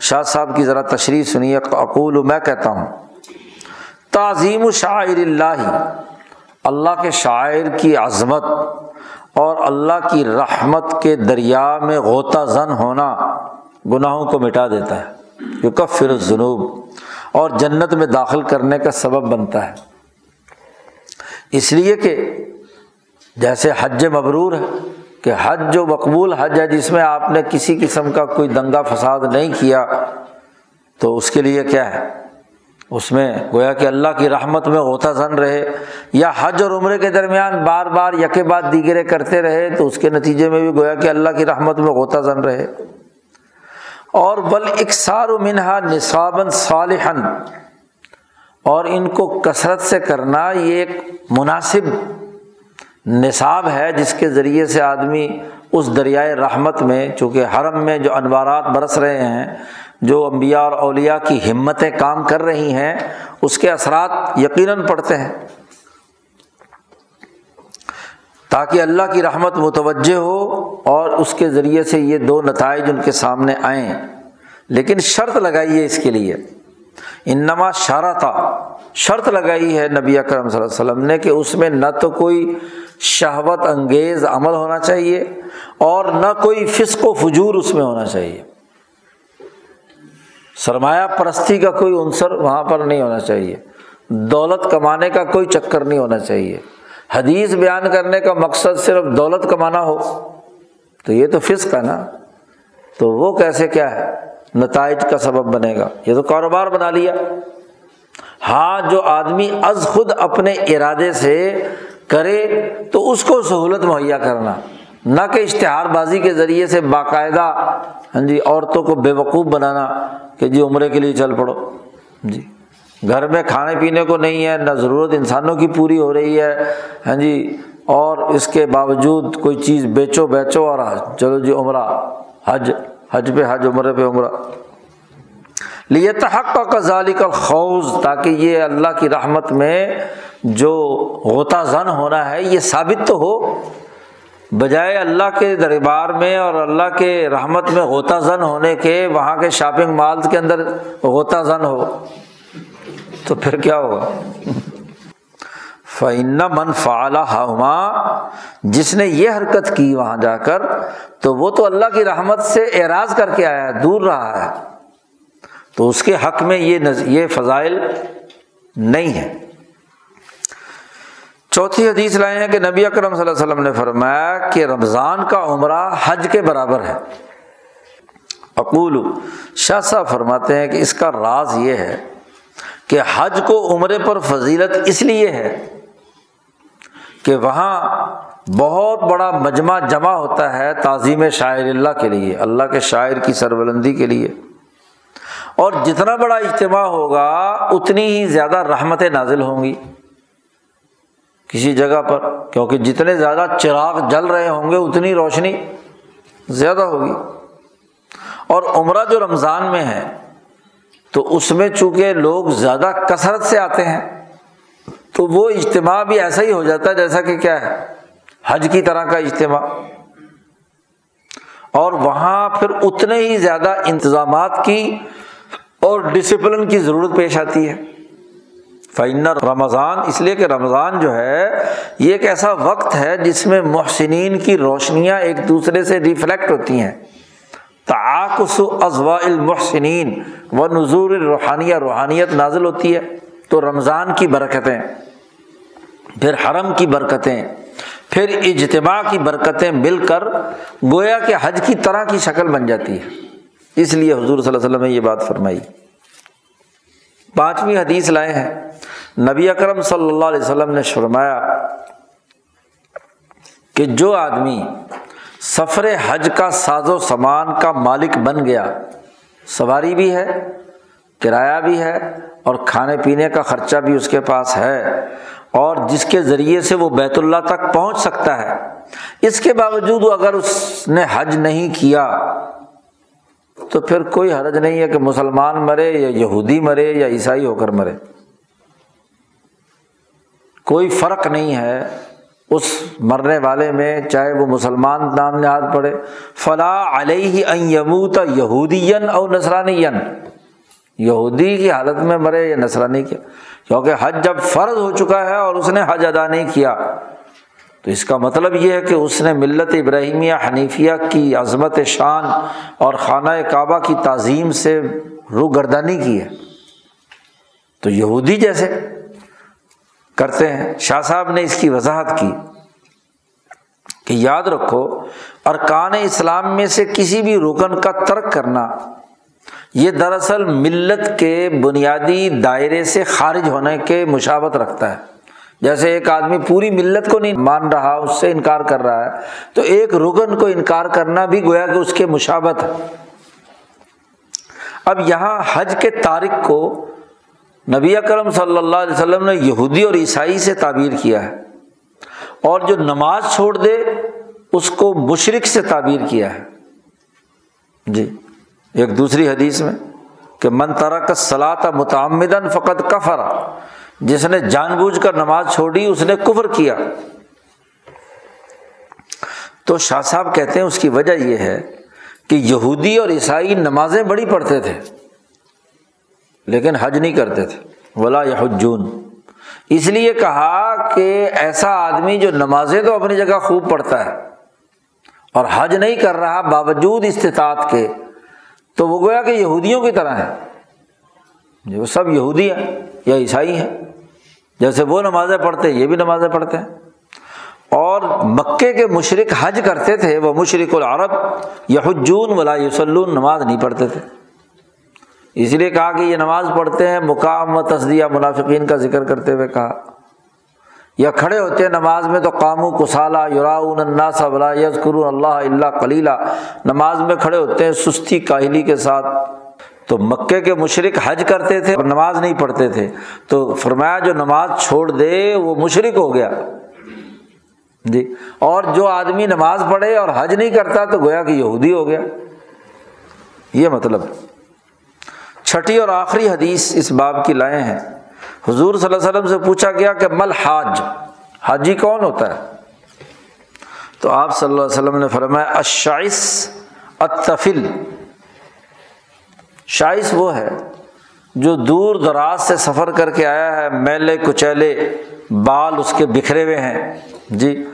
شاہ صاحب کی ذرا تشریح سنیے، اقول میں کہتا ہوں۔ تعظیم شاعر اللہ اللہ کے شاعر کی عظمت اور اللہ کی رحمت کے دریا میں غوطہ زن ہونا گناہوں کو مٹا دیتا ہے۔ جو کفر جنوب اور جنت میں داخل کرنے کا سبب بنتا ہے۔ اس لیے کہ جیسے حج مبرور ہے، کہ حج جو مقبول حج ہے، جس میں آپ نے کسی قسم کا کوئی دنگا فساد نہیں کیا، تو اس کے لیے کیا ہے؟ اس میں گویا کہ اللہ کی رحمت میں غوطہ زن رہے، یا حج اور عمرے کے درمیان بار بار یکے بعد دیگرے کرتے رہے، تو اس کے نتیجے میں بھی گویا کہ اللہ کی رحمت میں غوطہ زن رہے۔ اور بل اکثار و منہا نصابن صالحن اور ان کو کثرت سے کرنا یہ ایک مناسب نصاب ہے جس کے ذریعے سے آدمی اس دریائے رحمت میں، چونکہ حرم میں جو انوارات برس رہے ہیں، جو انبیاء اور اولیا کی ہمتیں کام کر رہی ہیں، اس کے اثرات یقیناً پڑتے ہیں۔ تاکہ اللہ کی رحمت متوجہ ہو اور اس کے ذریعے سے یہ دو نتائج ان کے سامنے آئیں۔ لیکن شرط لگائی ہے اس کے لیے۔ انما شارہ تھا شرط لگائی ہے نبی اکرم صلی اللہ علیہ وسلم نے کہ اس میں نہ تو کوئی شہوت انگیز عمل ہونا چاہیے اور نہ کوئی فسق و فجور اس میں ہونا چاہیے۔ سرمایہ پرستی کا کوئی عنصر وہاں پر نہیں ہونا چاہیے۔ دولت کمانے کا کوئی چکر نہیں ہونا چاہیے۔ حدیث بیان کرنے کا مقصد صرف دولت کمانا ہو۔ تو یہ تو فسق ہے نا۔ تو وہ کیسے کیا ہے؟ نتائج کا سبب بنے گا۔ یہ تو کاروبار بنا لیا۔ ہاں جو آدمی از خود اپنے ارادے سے کرے تو اس کو سہولت مہیا کرنا، نہ کہ اشتہار بازی کے ذریعے سے باقاعدہ ہاں جی عورتوں کو بے وقوف بنانا کہ جی عمرے کے لیے چل پڑو۔ جی گھر میں کھانے پینے کو نہیں ہے، نہ ضرورت انسانوں کی پوری ہو رہی ہے ہاں جی اور اس کے باوجود کوئی چیز بیچو بیچو اور چلو جی عمرہ، حج حج پہ، حج عمرے پہ عمرہ۔ لیے تحق کا ذالک الخوض تاکہ یہ اللہ کی رحمت میں جو غوطہ زن ہونا ہے، یہ ثابت تو ہو۔ بجائے اللہ کے دربار میں اور اللہ کے رحمت میں غوطہ زن ہونے کے، وہاں کے شاپنگ مالز کے اندر غوطہ زن ہو۔ تو پھر کیا ہوگا فعن من فعال ہما جس نے یہ حرکت کی وہاں جا کر، تو وہ تو اللہ کی رحمت سے اعراض کر کے آیا ہے دور رہا ہے۔ تو اس کے حق میں یہ نز... یہ فضائل نہیں ہے چوتھی حدیث لائے ہیں کہ نبی اکرم صلی اللہ علیہ وسلم نے فرمایا کہ رمضان کا عمرہ حج کے برابر ہے۔ اقول شاہ صاحب فرماتے ہیں کہ اس کا راز یہ ہے کہ حج کو عمرے پر فضیلت اس لیے ہے کہ وہاں بہت بڑا مجمع جمع ہوتا ہے تعظیم شاعر اللہ کے لیے، اللہ کے شاعر کی سربلندی کے لیے۔ اور جتنا بڑا اجتماع ہوگا، اتنی ہی زیادہ رحمت نازل ہوں گی۔ کسی جگہ پر، کیونکہ جتنے زیادہ چراغ جل رہے ہوں گے، اتنی روشنی زیادہ ہوگی۔ اور عمرہ جو رمضان میں ہے، تو اس میں چونکہ لوگ زیادہ کثرت سے آتے ہیں، تو وہ اجتماع بھی ایسا ہی ہو جاتا ہے جیسا کہ کیا ہے، حج کی طرح کا اجتماع۔ اور وہاں پھر اتنے ہی زیادہ انتظامات کی اور ڈسپلن کی ضرورت پیش آتی ہے۔ فائنر رمضان، اس لیے کہ رمضان جو ہے، یہ ایک ایسا وقت ہے جس میں محسنین کی روشنیاں ایک دوسرے سے ریفلیکٹ ہوتی ہیں۔ تعاقس ازوا المحسنین و نظور روحانیہ، روحانیت نازل ہوتی ہے۔ تو رمضان کی برکتیں، پھر حرم کی برکتیں، پھر اجتماع کی برکتیں مل کر گویا کہ حج کی طرح کی شکل بن جاتی ہے۔ اس لیے حضور صلی اللہ علیہ وسلم نے یہ بات فرمائی۔ پانچویں حدیث لائے ہیں۔ نبی اکرم صلی اللہ علیہ وسلم نے فرمایا کہ جو آدمی سفر حج کا ساز و سامان کا مالک بن گیا، سواری بھی ہے، کرایہ بھی ہے اور کھانے پینے کا خرچہ بھی اس کے پاس ہے اور جس کے ذریعے سے وہ بیت اللہ تک پہنچ سکتا ہے۔ اس کے باوجود اگر اس نے حج نہیں کیا تو پھر کوئی حرج نہیں ہے کہ مسلمان مرے یا یہودی مرے یا عیسائی ہو کر مرے۔ کوئی فرق نہیں ہے اس مرنے والے میں چاہے وہ مسلمان نام نہاد پڑے فلاں علیہ یموت یہودی او نسرانی یہودی کی حالت میں مرے یا نسرانی کیا کیونکہ حج جب فرض ہو چکا ہے اور اس نے حج ادا نہیں کیا۔ تو اس کا مطلب یہ ہے کہ اس نے ملت ابراہیمیہ حنیفیہ کی عظمت شان اور خانہ کعبہ کی تعظیم سے رو گردانی کی ہے۔ تو یہودی جیسے کرتے ہیں۔ شاہ صاحب نے اس کی وضاحت کی کہ یاد رکھو، ارکان اسلام میں سے کسی بھی رکن کا ترک کرنا، یہ دراصل ملت کے بنیادی دائرے سے خارج ہونے کے مشاوت رکھتا ہے۔ جیسے ایک آدمی پوری ملت کو نہیں مان رہا، اس سے انکار کر رہا ہے، تو ایک رکن کو انکار کرنا بھی گویا کہ اس کے مشابت ہے۔ اب یہاں حج کے تاریخ کو نبی اکرم صلی اللہ علیہ وسلم نے یہودی اور عیسائی سے تعبیر کیا ہے۔ اور جو نماز چھوڑ دے، اس کو مشرق سے تعبیر کیا ہے۔ جی ایک دوسری حدیث میں کہ من ترک صلاح متعمدن فقط کفر۔ جس نے جان بوجھ کر نماز چھوڑی، اس نے کفر کیا۔ تو شاہ صاحب کہتے ہیں، اس کی وجہ یہ ہے کہ یہودی اور عیسائی نمازیں بڑی پڑھتے تھے، لیکن حج نہیں کرتے تھے۔ ولا حجون اس لیے کہا کہ ایسا آدمی جو نمازیں تو اپنی جگہ خوب پڑھتا ہے اور حج نہیں کر رہا باوجود استطاعت کے، تو وہ گویا کہ یہودیوں کی طرح ہے۔ وہ سب یہودی ہیں یا عیسائی ہیں۔ جیسے وہ نمازیں پڑھتے یہ بھی نمازیں پڑھتے ہیں۔ اور مکے کے مشرق حج کرتے تھے، وہ مشرق العرب، یحجون ولا یوسلون نماز نہیں پڑھتے تھے۔ اس لیے کہا کہ یہ نماز پڑھتے ہیں، مقام و تصدیہ منافقین کا ذکر کرتے ہوئے کہا۔ یا کھڑے ہوتے ہیں نماز میں تو قامو کسالہ یوراون الناس ولا یذکرون اللہ اللہ کلیلہ نماز میں کھڑے ہوتے ہیں، سستی کاہلی کے ساتھ۔ تو مکے کے مشرق حج کرتے تھے اور نماز نہیں پڑھتے تھے۔ تو فرمایا جو نماز چھوڑ دے، وہ مشرق ہو گیا۔ جی اور جو آدمی نماز پڑھے اور حج نہیں کرتا تو گویا کہ یہودی ہو گیا۔ یہ مطلب۔ چھٹی اور آخری حدیث اس باب کی لائے ہیں۔ حضور صلی اللہ علیہ وسلم سے پوچھا گیا کہ مل حاج؟ حاجی کون ہوتا ہے؟ تو آپ صلی اللہ علیہ وسلم نے فرمایا اشائس اتفل شائس وہ ہے جو دور دراز سے سفر کر کے آیا ہے، میلے، کچیلے، بال اس کے بکھرے ہوئے ہیں۔ جی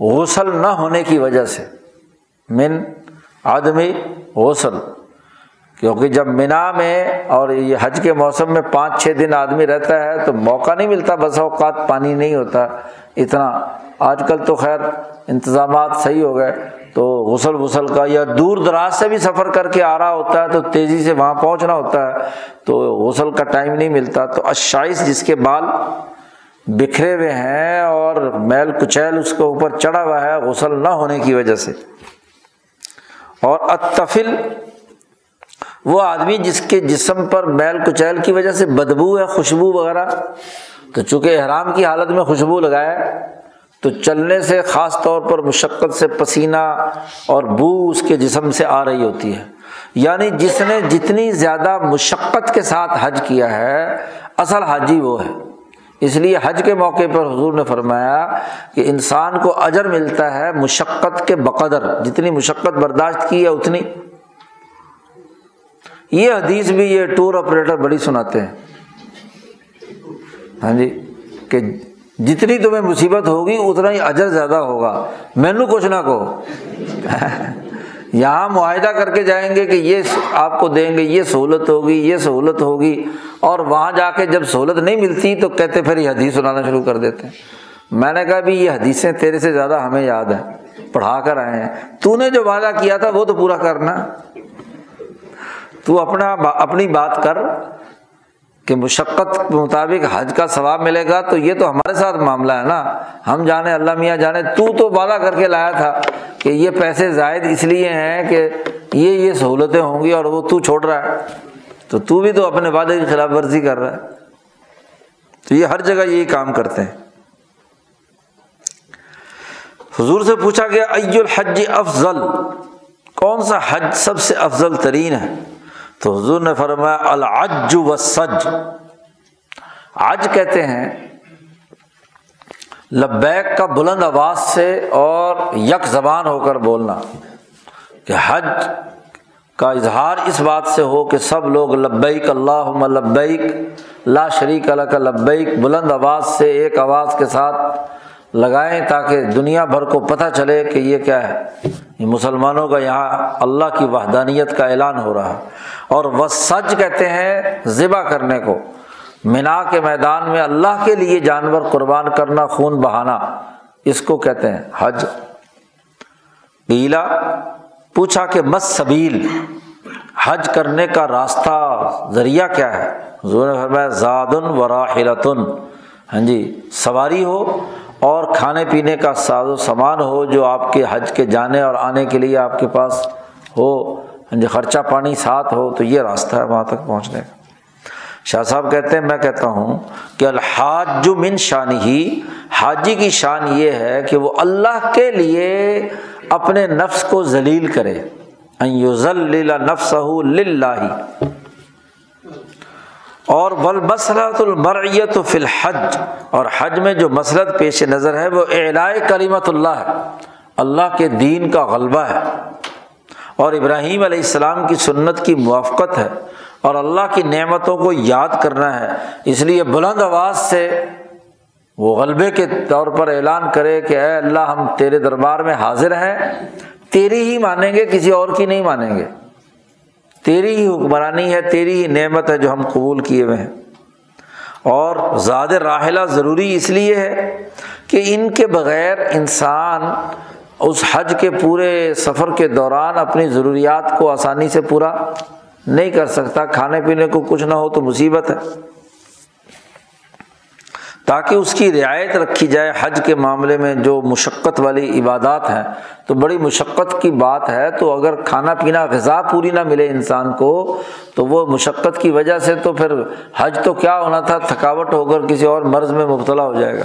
غسل نہ ہونے کی وجہ سے، من آدمی غسل۔ کیونکہ جب مینا میں اور یہ حج کے موسم میں پانچ چھ دن آدمی رہتا ہے تو موقع نہیں ملتا، بس اوقات پانی نہیں ہوتا۔ اتنا آج کل تو خیر انتظامات صحیح ہو گئے۔ تو غسل وسل کا یا دور دراز سے بھی سفر کر کے آ رہا ہوتا ہے تو تیزی سے وہاں پہنچنا ہوتا ہے۔ تو غسل کا ٹائم نہیں ملتا۔ تو اشائش جس کے بال بکھرے ہوئے ہیں اور میل کچیل اس کے اوپر چڑھا ہوا ہے، غسل نہ ہونے کی وجہ سے۔ اور اتفل وہ آدمی جس کے جسم پر میل کچیل کی وجہ سے بدبو ہے خوشبو وغیرہ، تو چونکہ احرام کی حالت میں خوشبو لگائے تو چلنے سے خاص طور پر مشقت سے پسینہ اور بو اس کے جسم سے آ رہی ہوتی ہے۔ یعنی جس نے جتنی زیادہ مشقت کے ساتھ حج کیا ہے، اصل حاجی وہ ہے۔ اس لیے حج کے موقع پر حضور نے فرمایا کہ انسان کو اجر ملتا ہے مشقت کے بقدر، جتنی مشقت برداشت کی ہے اتنی۔ یہ حدیث بھی یہ ٹور آپریٹر بڑی سناتے ہیں۔ ہاں جی کہ جتنی تمہیں مصیبت ہوگی، اتنا ہی اجر زیادہ ہوگا۔ مینو کچھ نہ کہو۔ یہاں معاہدہ کر کے جائیں گے کہ یہ آپ کو دیں گے، یہ سہولت ہوگی، یہ سہولت ہوگی۔ اور وہاں جا کے جب سہولت نہیں ملتی تو کہتے پھر یہ حدیث سنانا شروع کر دیتے ہیں۔ میں نے کہا بھی یہ حدیثیں تیرے سے زیادہ ہمیں یاد ہیں۔ پڑھا کر آئے ہیں۔ تو نے جو وعدہ کیا تھا وہ تو پورا کرنا۔ تو اپنا اپنی بات کر کہ مشقت کے مطابق حج کا ثواب ملے گا تو یہ تو ہمارے ساتھ معاملہ ہے نا۔ ہم جانے، اللہ میاں جانے۔ تو تو وعدہ کر کے لایا تھا کہ یہ پیسے زائد اس لیے ہیں کہ یہ یہ سہولتیں ہوں گی اور وہ تو چھوڑ رہا ہے۔ تو تو بھی تو اپنے وعدے کی خلاف ورزی کر رہا ہے۔ تو یہ ہر جگہ یہی کام کرتے ہیں۔ حضور سے پوچھا گیا الحج افضل؟ کون سا حج سب سے افضل ترین ہے؟ تو حضور نے فرمایا، العج و سج آج کہتے ہیں، لبیک کا بلند آواز سے اور یک زبان ہو کر بولنا۔ کہ حج کا اظہار اس بات سے ہو کہ سب لوگ لبیک اللہ لبیک، لا شریک اللہ کا لبیک، بلند آواز سے، ایک آواز کے ساتھ لگائیں تاکہ دنیا بھر کو پتہ چلے کہ یہ کیا ہے۔ یہ مسلمانوں کا یہاں اللہ کی وحدانیت کا اعلان ہو رہا ہے۔ اور وہ سج کہتے ہیں ذبح کرنے کو۔ مینا کے میدان میں اللہ کے لیے جانور قربان کرنا، خون بہانا، اس کو کہتے ہیں حج۔ پیلا پوچھا کہ مس سبیل، حج کرنے کا راستہ، ذریعہ کیا ہے؟ زادن و راہلتن ہاں جی سواری ہو اور کھانے پینے کا ساز و سامان ہو جو آپ کے حج کے جانے اور آنے کے لیے آپ کے پاس ہو ہاں جی خرچہ پانی ساتھ ہو، تو یہ راستہ ہے وہاں تک پہنچنے کا۔ شاہ صاحب کہتے ہیں، میں کہتا ہوں کہ الحاج من شان ہی حاجی کی شان یہ ہے کہ وہ اللہ کے لیے اپنے نفس کو ذلیل کرے۔ نفس اور بل المرعیت فی الحج، اور حج میں جو مسلط پیش نظر ہے وہ اعلائے کریمت اللہ ہے اللہ کے دین کا غلبہ ہے۔ اور ابراہیم علیہ السلام کی سنت کی موافقت ہے، اور اللہ کی نعمتوں کو یاد کرنا ہے۔ اس لیے بلند آواز سے وہ غلبے کے طور پر اعلان کرے کہ اے اللہ، ہم تیرے دربار میں حاضر ہیں، تیری ہی مانیں گے، کسی اور کی نہیں مانیں گے۔ تیری ہی حکمرانی ہے، تیری ہی نعمت ہے جو ہم قبول کیے ہوئے ہیں۔ اور زیادہ راحلہ ضروری اس لیے ہے کہ ان کے بغیر انسان اس حج کے پورے سفر کے دوران اپنی ضروریات کو آسانی سے پورا نہیں کر سکتا۔ کھانے پینے کو کچھ نہ ہو تو مصیبت ہے۔ تاکہ اس کی رعایت رکھی جائے حج کے معاملے میں جو مشقت والی عبادات ہیں۔ تو بڑی مشقت کی بات ہے، تو اگر کھانا پینا غذا پوری نہ ملے انسان کو، تو وہ مشقت کی وجہ سے تو پھر حج تو کیا ہونا تھا، تھکاوٹ ہو کر کسی اور مرض میں مبتلا ہو جائے گا۔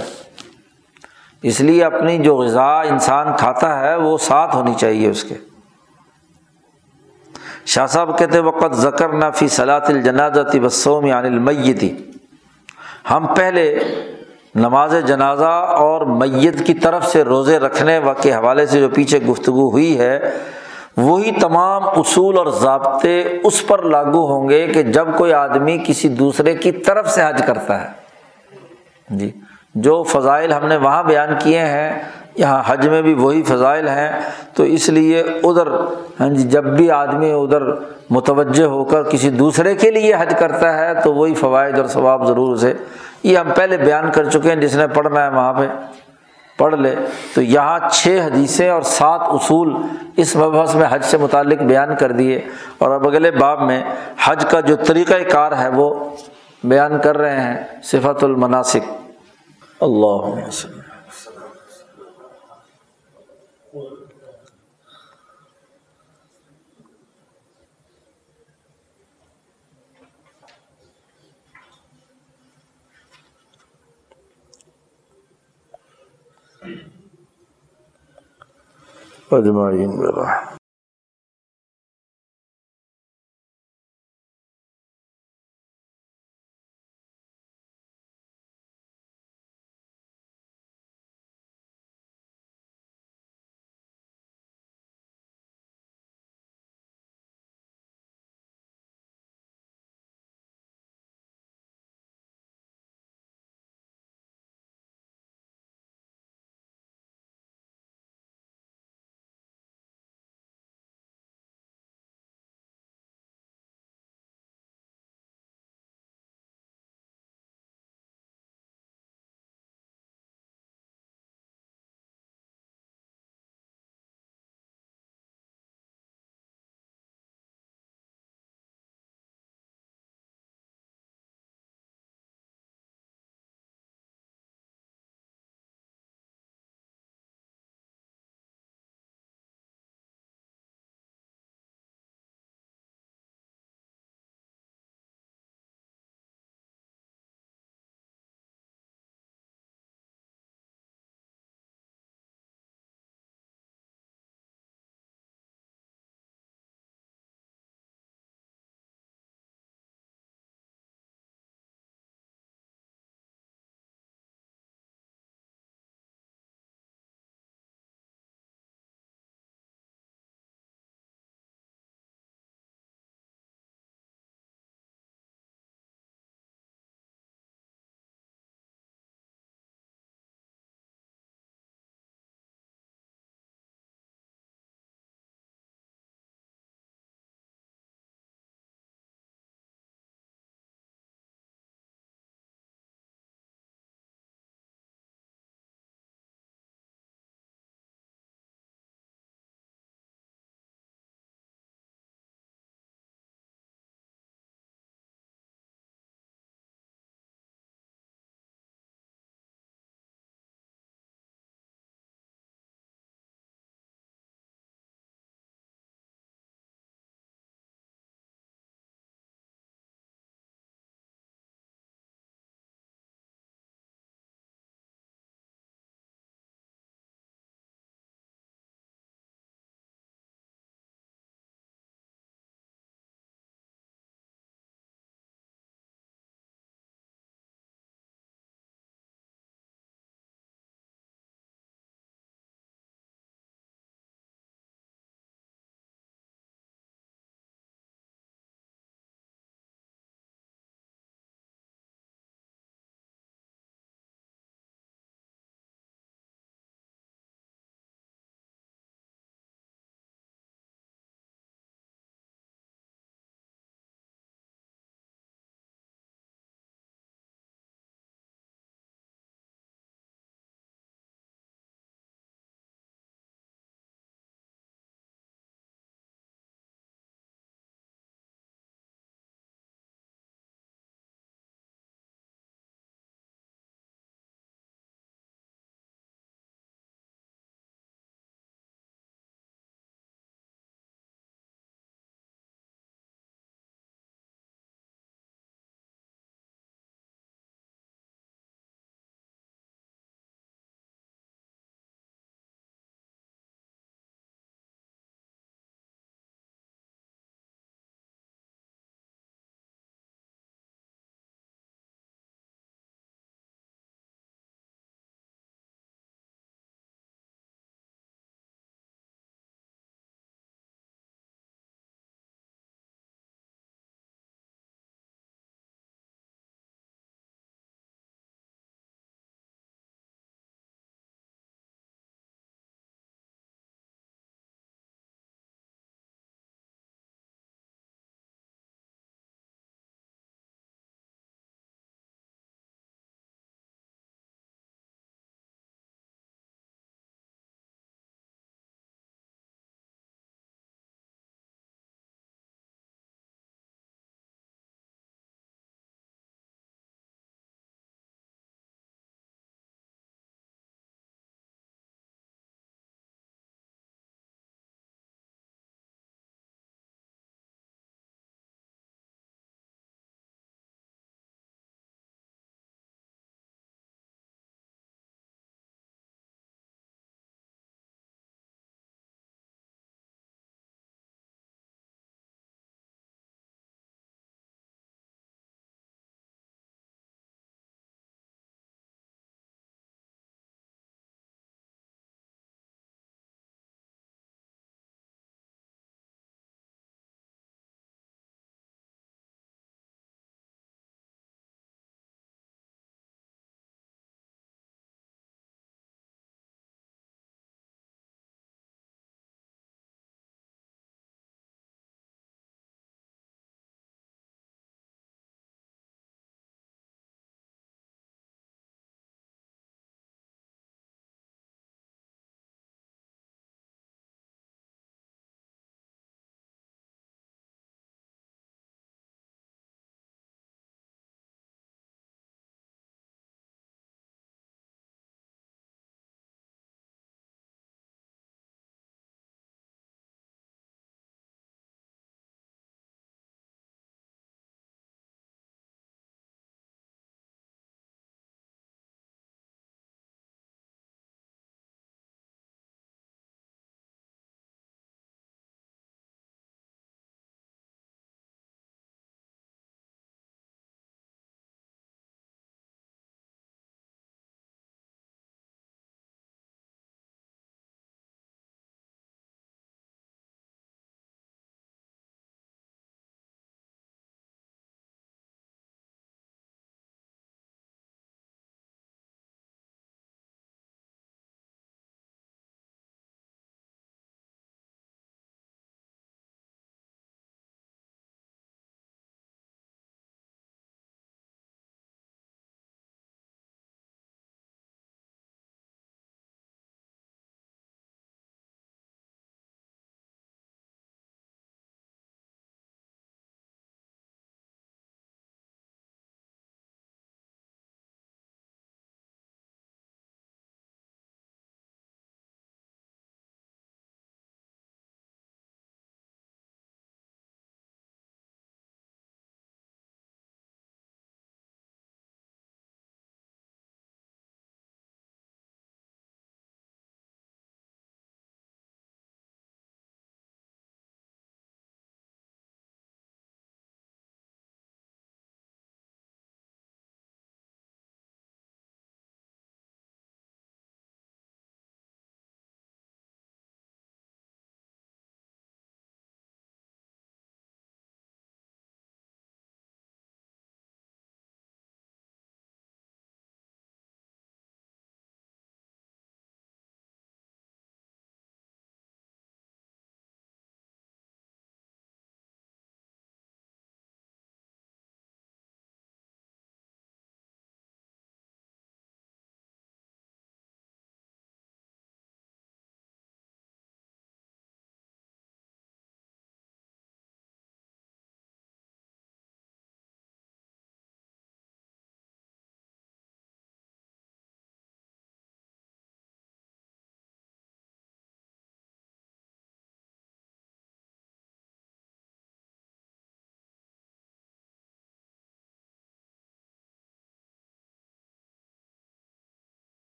اس لیے اپنی جو غذا انسان کھاتا ہے، وہ ساتھ ہونی چاہیے اس کے۔ شاہ صاحب کہتے وقت ذکر نہ فی صلاط الجنازہ بسوم یعنی المیتی ہم پہلے نماز جنازہ اور میت کی طرف سے روزے رکھنے کے حوالے سے جو پیچھے گفتگو ہوئی ہے، وہی تمام اصول اور ضابطے اس پر لاگو ہوں گے کہ جب کوئی آدمی کسی دوسرے کی طرف سے حج کرتا ہے۔ جی جو فضائل ہم نے وہاں بیان کیے ہیں یہاں حج میں بھی وہی فضائل ہیں، تو اس لیے ادھر ہاں جی جب بھی آدمی ادھر متوجہ ہو کر کسی دوسرے کے لیے حج کرتا ہے، تو وہی فوائد اور ثواب ضرور اسے، یہ ہم پہلے بیان کر چکے ہیں، جس نے پڑھنا ہے وہاں پہ، پڑھ لے۔ تو یہاں چھ حدیثیں اور سات اصول اس مبحث میں حج سے متعلق بیان کر دیے۔ اور اب اگلے باب میں حج کا جو طریقۂ کار ہے، وہ بیان کر رہے ہیں صفت المناسک۔ اللہ وسلم اجمعین برحمتہ